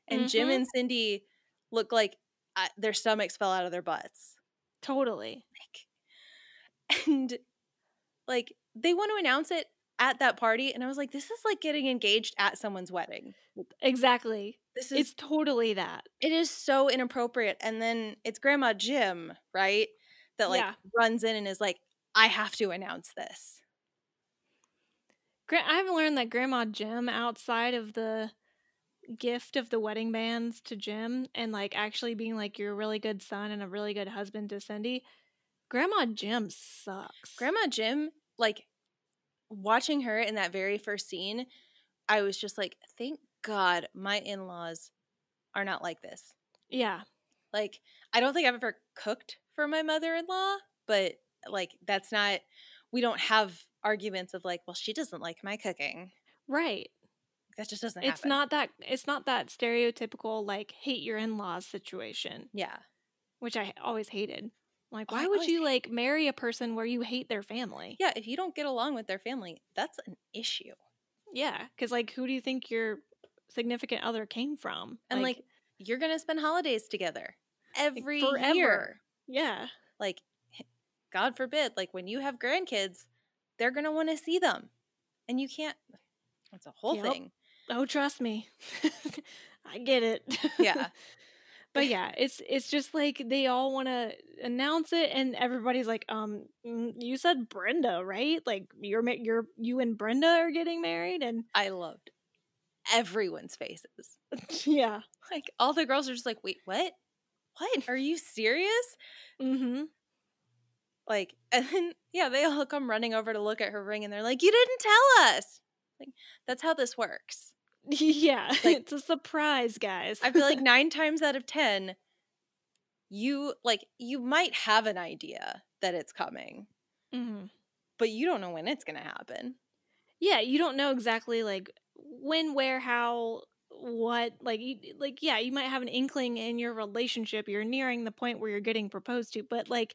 And Jim Mhm. and Cindy look like uh, their stomachs fell out of their butts. Totally. Like, and like they want to announce it at that party. And I was like, this is like getting engaged at someone's wedding. Exactly. This is It's totally that. it is so inappropriate. And then it's Grandma Jim, right? That like Yeah. runs in and is like, I have to announce this. I've learned that Grandma Jim, outside of the gift of the wedding bands to Jim and like actually being like you're a really good son and a really good husband to Cindy, Grandma Jim sucks. Grandma Jim, like watching her in that very first scene, I was just like, thank God my in laws are not like this. Yeah. Like, I don't think I've ever cooked for my mother in law, but like, that's not, we don't have arguments of like, well, she doesn't like my cooking. Right. That just doesn't It's happen. not that it's not that stereotypical like hate your in-laws situation, Yeah. which I always hated. Like Oh, why would always you like marry a person where you hate their family? Yeah. If you don't get along with their family, that's an issue. Yeah, cuz like who do you think your significant other came from? And like, you're going to spend holidays together every forever. year. yeah. like god forbid like when you have grandkids they're going to want to see them and you can't it's a whole Yep. thing Oh, trust me. I get it. Yeah. but yeah, it's it's just like they all want to announce it and everybody's like, "Um, mm, you said Brenda, right? Like you're you're you and Brenda are getting married and i loved everyone's faces yeah. like all the girls are just like wait what what are you serious Mhm. like and then yeah they all come running over to look at her ring and they're like you didn't tell us like that's how this works Yeah, Like- it's a surprise, guys. i feel like nine times out of ten you like you might have an idea that it's coming Mhm. but you don't know when it's going to happen Yeah, you don't know exactly like when, where, how, what. Like, you, like yeah, you might have an inkling in your relationship. You're nearing the point where you're getting proposed to, but like,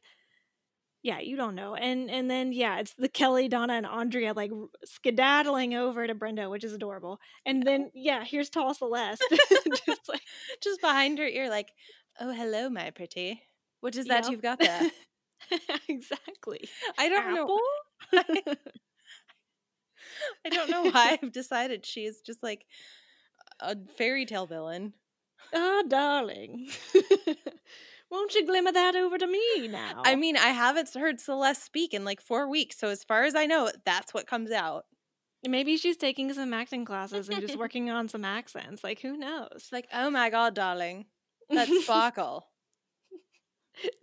yeah, you don't know. And and then yeah, it's the Kelly, Donna, and Andrea like skedaddling over to Brenda, which is adorable. And then yeah, here's tall Celeste, just like just behind her ear, like, "Oh, hello, my pretty. What is that Yep. you've got there?" exactly. I don't know. Apple? I don't know why I've decided she's just like a fairy tale villain. Ah, darling. Won't you glimmer that over to me now? I mean, I haven't heard Celeste speak in like four weeks, so as far as I know, that's what comes out. Maybe she's taking some acting classes and just working on some accents. Like, who knows? Like, oh my god, darling, that sparkle.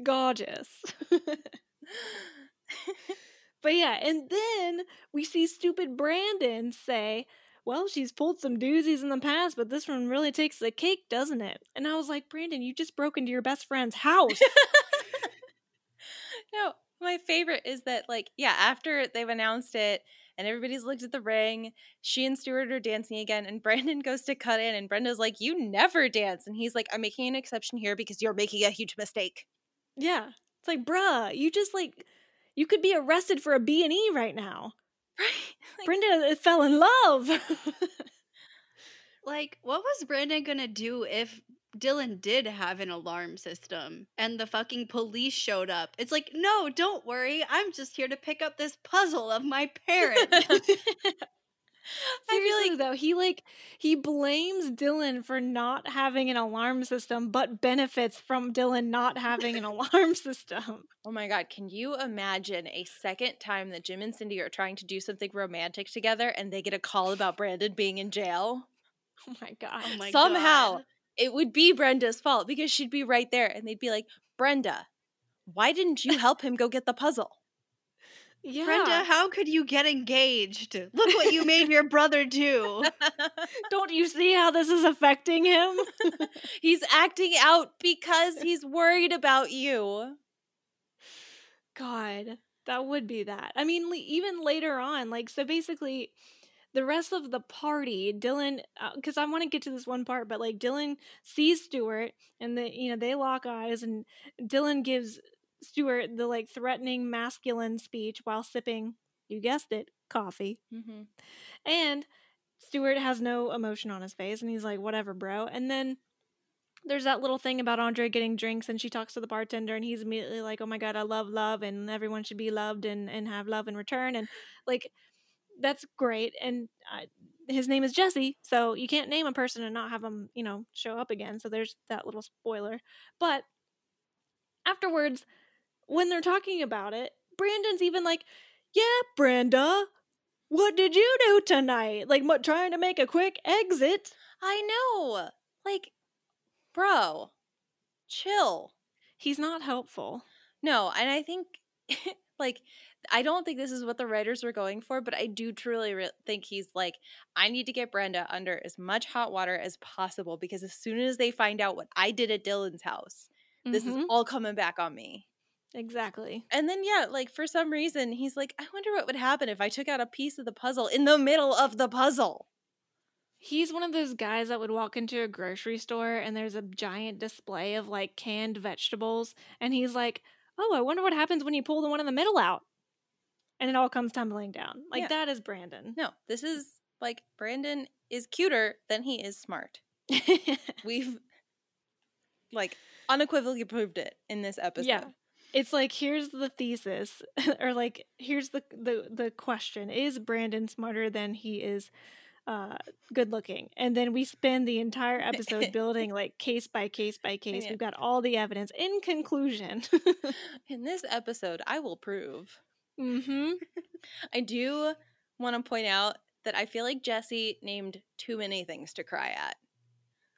Gorgeous. but yeah, and then we see stupid Brandon say, Well, she's pulled some doozies in the past, but this one really takes the cake, doesn't it? And I was like, Brandon, you just broke into your best friend's house. no, my favorite is that like, yeah, after they've announced it and everybody's looked at the ring, she and Stuart are dancing again, and Brandon goes to cut in, and Brenda's like, "You never dance," and he's like, "I'm making an exception here because you're making a huge mistake." yeah. It's like, bruh, you just like you could be arrested for a B and E right now. Right? Like, Brenda fell in love. Like, what was Brandon gonna do if Dylan did have an alarm system and the fucking police showed up? It's like, no, don't worry. I'm just here to pick up this puzzle of my parents. I feel Seriously like though, he like he blames Dylan for not having an alarm system, but benefits from Dylan not having an alarm system. Oh my god, can you imagine a second time that Jim and Cindy are trying to do something romantic together and they get a call about Brandon being in jail? Oh my god. oh my Somehow God. it would be Brenda's fault because she'd be right there and they'd be like, Brenda, why didn't you help him go get the puzzle? Yeah. Brenda, how could you get engaged? Look what you made your brother do. Don't you see how this is affecting him? he's acting out because he's worried about you. God, that would be that. I mean, even later on, like, so basically, the rest of the party, Dylan, uh, because I want to get to this one part, but like, Dylan sees Stuart and the, you know, they lock eyes, and Dylan gives Stuart the like threatening masculine speech while sipping, you guessed it, coffee. Mm-hmm. And Stuart has no emotion on his face, and he's like, whatever, bro. And then there's that little thing about Andre getting drinks, and she talks to the bartender, and he's immediately like, oh my God, I love love, and everyone should be loved and, and have love in return. And like, that's great. And uh, his name is Jesse, so you can't name a person and not have them, you know, show up again. So there's that little spoiler. But afterwards, when they're talking about it, Brandon's even like, yeah, Brenda, what did you do tonight? Like, what, trying to make a quick exit? I know. Like, bro, chill. He's not helpful. No, and I think, like, I don't think this is what the writers were going for, but I do truly re- think he's like, I need to get Brenda under as much hot water as possible because as soon as they find out what I did at Dylan's house, this is Mhm. all coming back on me. Exactly. And then, yeah, like for some reason, he's like, I wonder what would happen if I took out a piece of the puzzle in the middle of the puzzle. He's one of those guys that would walk into a grocery store and there's a giant display of like canned vegetables, and he's like, "Oh, I wonder what happens when you pull the one in the middle out," and it all comes tumbling down. Like Yeah. that is Brandon. No, this is like Brandon is cuter than he is smart. We've like unequivocally proved it in this episode. Yeah. It's like here's the thesis, or like here's the the the question: Is Brandon smarter than he is? Uh, good looking, and then we spend the entire episode building like case by case by case. Yeah. We've got all the evidence. In conclusion, In this episode, I will prove. mm-hmm. I do want to point out that I feel like Jesse named too many things to cry at.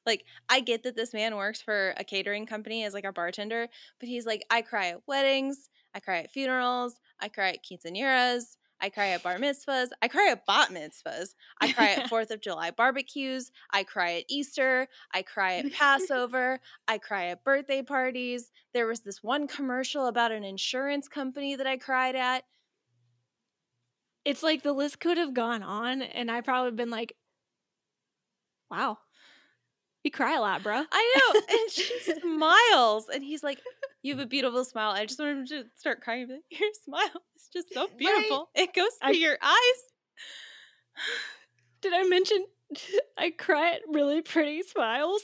Like, I get that this man works for a catering company as like a bartender, but he's like, I cry at weddings, I cry at funerals, I cry at quinceañeras, I cry at bar mitzvahs, I cry at bat mitzvahs, I cry at Fourth of July barbecues, I cry at Easter, I cry at Passover, I cry at birthday parties. There was this one commercial about an insurance company that I cried at. it's like the list could have gone on, and I probably been like, "Wow, you cry a lot, bro." I know. And she smiles. And he's like, You have a beautiful smile. I just want him to start crying. Like, Your smile is just so beautiful. It goes I- your eyes. Did I mention I cry at really pretty smiles?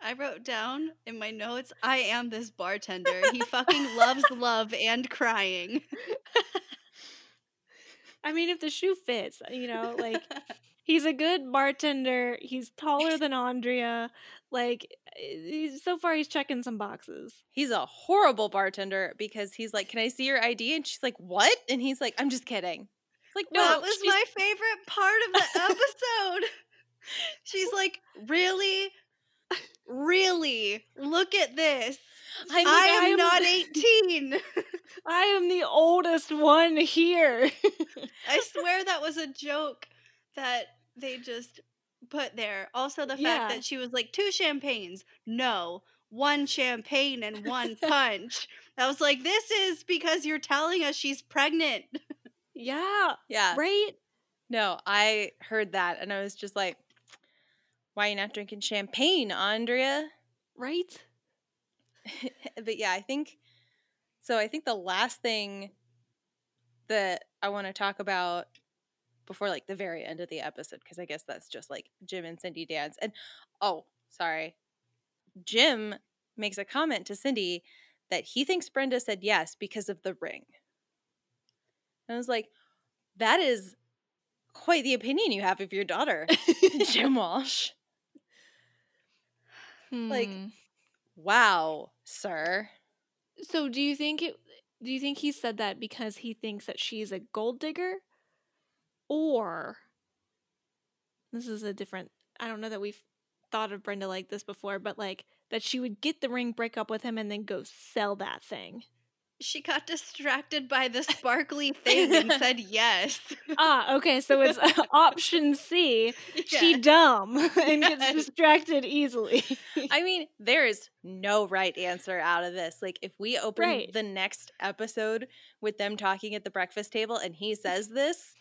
I wrote down in my notes, I am this bartender. He fucking loves love and crying. I mean, if the shoe fits, you know, like he's a good bartender. He's taller than Andrea. Like, he's, so far, he's checking some boxes. he's a horrible bartender because he's like, Can I see your ID? And she's like, What? And he's like, I'm just kidding. It's like, no, that was she's- my favorite part of the episode. She's like, really? Really? Look at this. I like, am am- not 18. I am the oldest one here. I swear that was a joke that they just put there. Also, the fact Yeah. that she was like, two champagnes. No, one champagne and one punch. I was like, this is because you're telling us she's pregnant. yeah, Yeah. right? No, I heard that and I was just like, Why are you not drinking champagne, Andrea? Right? but yeah, I think so. I think the last thing that I want to talk about before like the very end of the episode, because I guess that's just like Jim and Cindy dance. And oh, sorry, Jim makes a comment to Cindy that he thinks Brenda said yes because of the ring. And I was like, that is quite the opinion you have of your daughter, Jim Walsh. Like- Hmm. Wow, sir. So do you think it do you think he said that because he thinks that she's a gold digger? Or this is a different I don't know that we've thought of Brenda like this before, but like that she would get the ring, break up with him, and then go sell that thing. She got distracted by the sparkly thing and said yes. ah, okay, so it's option C. She dumb and gets distracted easily. I mean, there is no right answer out of this. Like, if we open Right. the next episode with them talking at the breakfast table and he says this,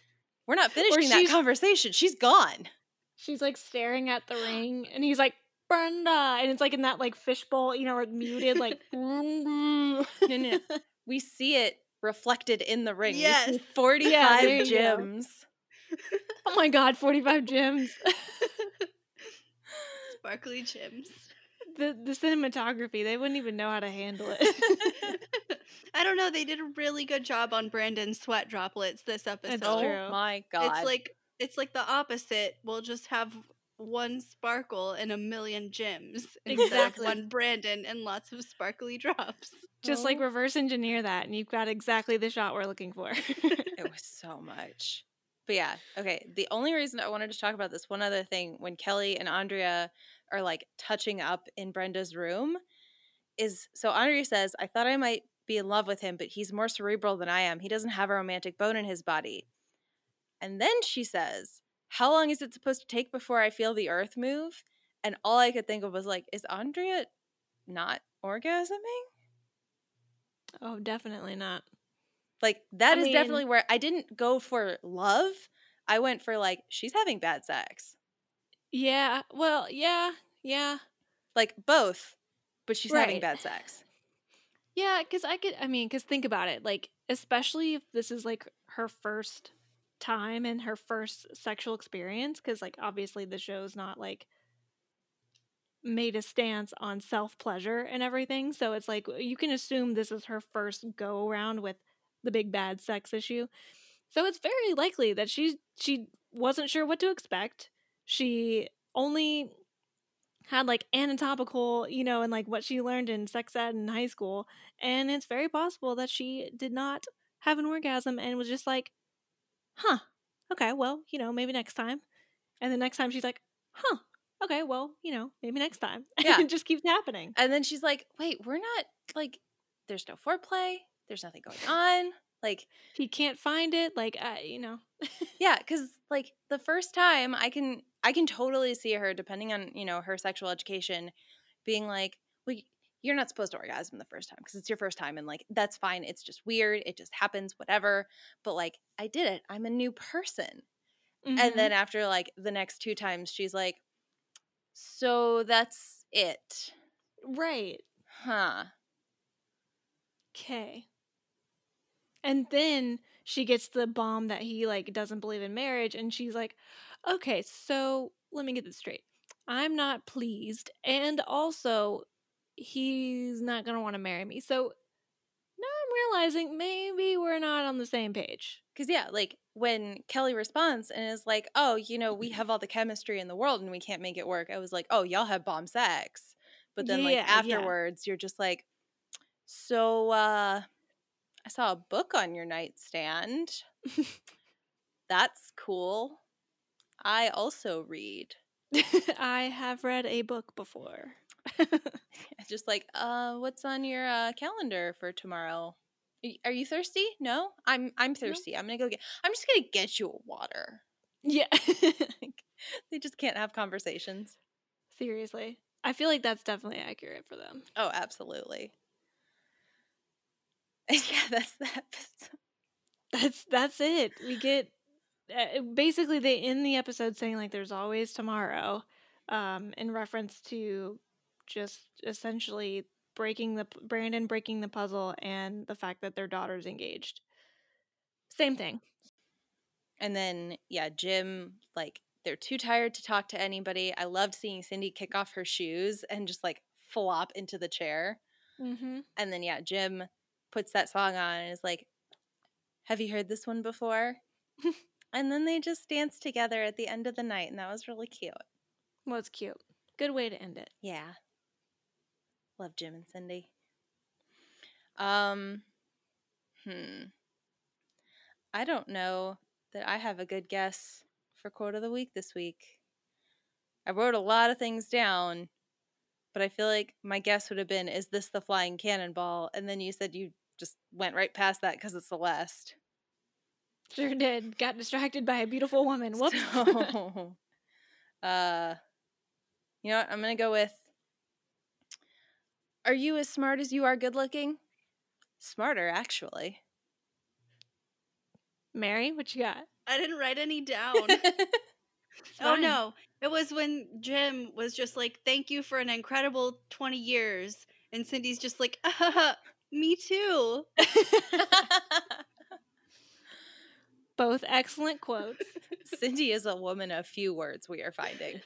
we're not finishing that conversation. She's gone. She's like staring at the ring, and he's like, Brenda, and it's like in that like fishbowl, you know, like muted, like. No, no, no. We see it reflected in the ring. We see Yes. 45 Yeah, there you go. gems. Oh my god, forty-five gems. Sparkly gems. the the cinematography, they wouldn't even know how to handle it. I don't know. They did a really good job on Brandon's sweat droplets this episode. That's oh true. my god. It's like it's like the opposite. We'll just have one sparkle and a million gems Exactly. one Brandon and lots of sparkly drops. Just like oh. reverse engineer that, and you've got exactly the shot we're looking for. it was so much. But yeah, okay. The only reason I wanted to talk about this one other thing when Kelly and Andrea are like touching up in Brenda's room is so Andrea says, I thought I might be in love with him, but he's more cerebral than I am. He doesn't have a romantic bone in his body. And then she says, How long is it supposed to take before I feel the earth move? And all I could think of was like, Is Andrea not orgasming? oh, definitely not. Like that I is mean- definitely where I didn't go for love. I went for like she's having bad sex. Yeah. Well, yeah, yeah. Like both, but she's having bad sex. Yeah, because I could, I mean, because think about it. Like, especially if this is like her first time and her first sexual experience, because, like, obviously the show's not like made a stance on self pleasure and everything. So it's like you can assume this is her first go around with the big bad sex issue. So it's very likely that she she wasn't sure what to expect. She only had like anatomical, you know, and like what she learned in sex ed in high school, and it's very possible that she did not have an orgasm and was just like, "Huh, okay, well, you know, maybe next time." And the next time she's like, "Huh, okay, well, you know, maybe next time." Yeah. and it just keeps happening. And then she's like, "Wait, we're not like there's no foreplay. There's nothing going on." Like, He can't find it, like, uh, you know. yeah, cuz like the first time I can I can totally see her depending on, you know, her sexual education being like, "Well, you're not supposed to orgasm the first time because it's your first time and like that's fine. It's just weird. It just happens, whatever." But like, I did it. I'm a new person. Mhm. And then after like the next two times, she's like, So that's it. right. Huh. Okay. And then she gets the bomb that he like doesn't believe in marriage and she's like, "Okay, so let me get this straight. I'm not pleased and also he's not going to want to marry me." So now I'm realizing maybe we're not on the same page. Because, yeah, like when Kelly responds and is like, Oh, you know, we have all the chemistry in the world and we can't make it work. I was like, Oh, y'all have bomb sex. But then, like, Yeah, yeah. afterwards, you're just like, So, uh, I saw a book on your nightstand. That's cool. I also read. I have read a book before. just like uh what's on your uh calendar for tomorrow are you thirsty no i'm i'm thirsty i'm gonna go get i'm just gonna get you a water yeah. they just can't have conversations Seriously. I feel like that's definitely accurate for them. oh absolutely yeah that's episode That's that's it. We get uh, basically they end the episode saying like there's always tomorrow, um, in reference to just essentially breaking the Brandon breaking the puzzle and the fact that their daughter's engaged. Same thing. and then yeah jim like they're too tired to talk to anybody i loved seeing cindy kick off her shoes and just like flop into the chair Mm-hmm. and then yeah jim puts that song on and is like have you heard this one before and then they just danced together at the end of the night and that was really cute Well, it's cute. Good way to end it. yeah love jim and cindy um hmm i don't know that i have a good guess for quote of the week this week i wrote a lot of things down but i feel like my guess would have been is this the flying cannonball and then you said you just went right past that because it's Celeste. Sure did. Got distracted by a beautiful woman. Whoops. So, uh, you know what? I'm gonna go with. Are you as smart as you are good looking? Smarter, actually. Mary, what you got? I didn't write any down. Oh no. It was when Jim was just like, Thank you for an incredible 20 years. And Cindy's just like, uh, Me too. Both excellent quotes. Cindy is a woman of few words. We are finding.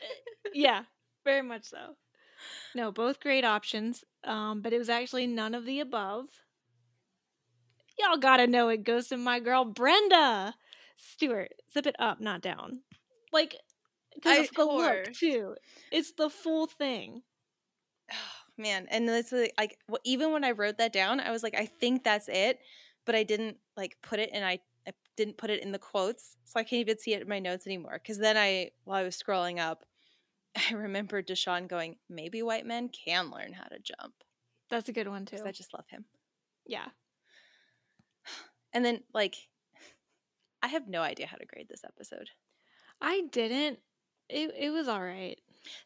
yeah, very much so. No, both great options. Um, but it was actually none of the above. Y'all gotta know it goes to my girl Brenda. Stuart, zip it up, not down. Like, because the look too. It's the full thing. Man, and it's like, like even when I wrote that down, I was like, I think that's it, but I didn't like put it, and I, I didn't put it in the quotes, so I can't even see it in my notes anymore. Because then I, while I was scrolling up, I remembered Deshaun going, maybe white men can learn how to jump. That's a good one too. I just love him. yeah. And then like, I have no idea how to grade this episode. I didn't. It it was all right.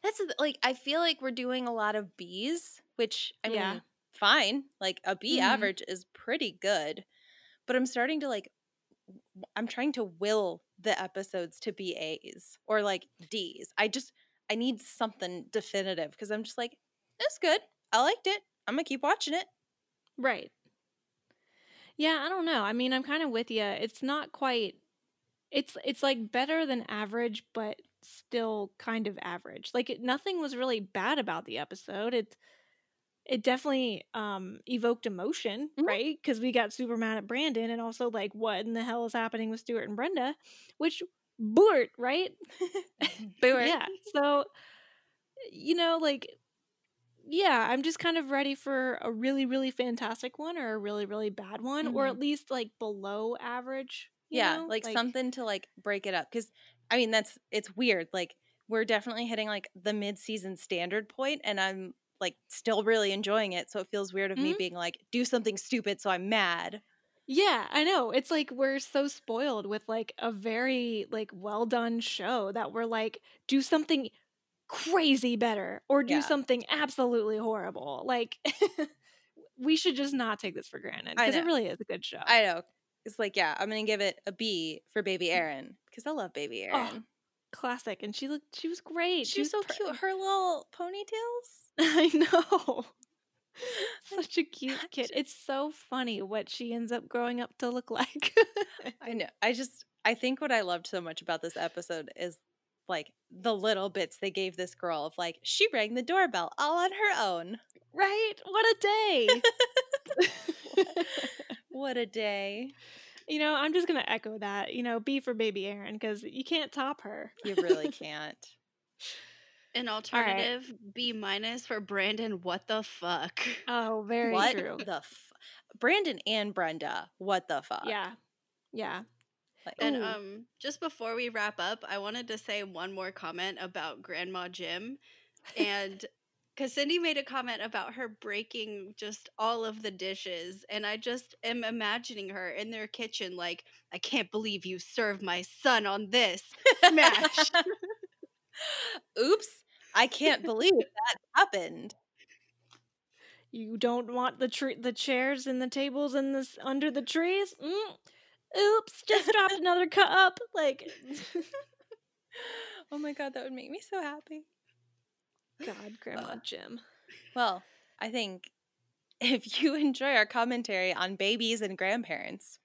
That's like I feel like we're doing a lot of B's, which I Yeah. mean, fine. Like a B Mhm. average is pretty good, but I'm starting to like. I'm trying to will the episodes to be A's or like D's. I just I need something definitive because I'm just like, it's good. I liked it. I'm gonna keep watching it. Right. Yeah, I don't know. I mean, I'm kind of with you. It's not quite it's it's like better than average, but still kind of average. Like it, nothing was really bad about the episode. It it definitely um evoked emotion, Mhm. right? Cuz we got super mad at Brandon and also like what in the hell is happening with Stuart and Brenda, which Bort, right? Booer. Yeah. So, you know, like, yeah, I'm just kind of ready for a really, really fantastic one or a really, really bad one, or Mhm. at least like below average. you yeah know? like, something to like break it up because i mean that's it's weird like we're definitely hitting like the mid-season standard point and i'm like still really enjoying it so it feels weird of me Mhm. being like do something stupid so i'm mad Yeah, I know. It's like we're so spoiled with like a very like well done show that we're like do something crazy better or do Yeah. something absolutely horrible. Like we should just not take this for granted because it really is a good show. i know it's like yeah i'm gonna give it a b for baby Erin because i love baby Oh, Erin. Classic, and she looked. She was great. she was so pr- cute her little ponytails I know. Such a cute kid. It's so funny what she ends up growing up to look like. i know i just i think what i loved so much about this episode is like the little bits they gave this girl of like she rang the doorbell all on her own right? What a day. what a day you know, I'm just going to echo that. You know, B for baby Erin because you can't top her. You really can't. An alternative B minus for Brandon. What the fuck? Oh, very what true. the f- Brandon and Brenda, what the fuck? Yeah. Yeah. Like, And Ooh. um, just before we wrap up, I wanted to say one more comment about Grandma Jim, and because Cindy made a comment about her breaking just all of the dishes, and I just am imagining her in their kitchen, like, I can't believe you served my son on this smash. Oops. I can't believe that happened. You don't want the tree, the chairs and the tables and this under the trees? Mm. Oops, just dropped another cup. Like, Oh my god, that would make me so happy. God, Grandma. Jim. Well, I think if you enjoy our commentary on babies and grandparents,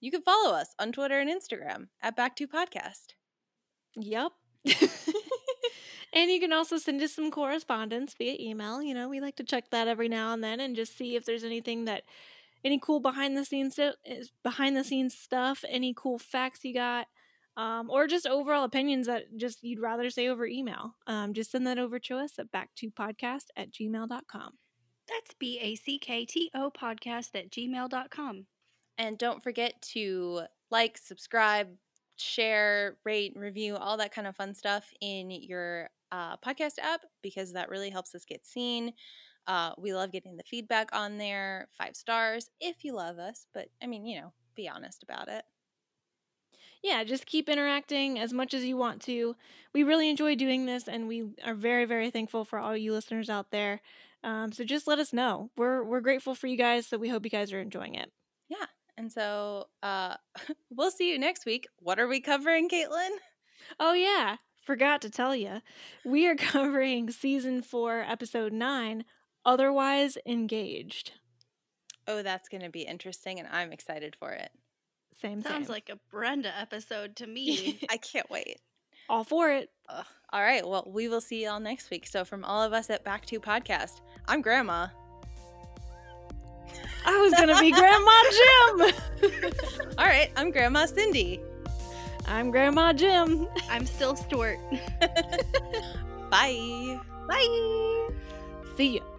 you can follow us on Twitter and Instagram at Back to Podcast. Yep. and you can also send us some correspondence via email. You know, we like to check that every now and then and just see if there's anything that any cool behind the scenes behind the scenes stuff, any cool facts you got. Um, or just overall opinions that just you'd rather say over email. Um, just send that over to us at back to podcast at gmail.com. That's B A C K T O podcast at gmail.com. And don't forget to like, subscribe, share, rate, review, all that kind of fun stuff in your uh, podcast app because that really helps us get seen. Uh, we love getting the feedback on there. Five stars if you love us, but I mean, you know, be honest about it. Yeah, just keep interacting as much as you want to. We really enjoy doing this, and we are very, very thankful for all you listeners out there. Um, so just let us know. We're we're grateful for you guys. So we hope you guys are enjoying it. Yeah. And so uh, we'll see you next week. What are we covering, Caitlin? Oh yeah, forgot to tell you, we are covering season four, episode nine. Otherwise engaged. Oh, that's going to be interesting, and I'm excited for it. Same. Sounds same. like a Brenda episode to me. I can't wait. all for it. Ugh. All right. Well, we will see y'all next week. So, from all of us at Back to Podcast, I'm Grandma. I was gonna be Grandma Jim. All right. I'm Grandma Cindy. I'm Grandma Jim. I'm still Stuart. Bye. Bye. See ya.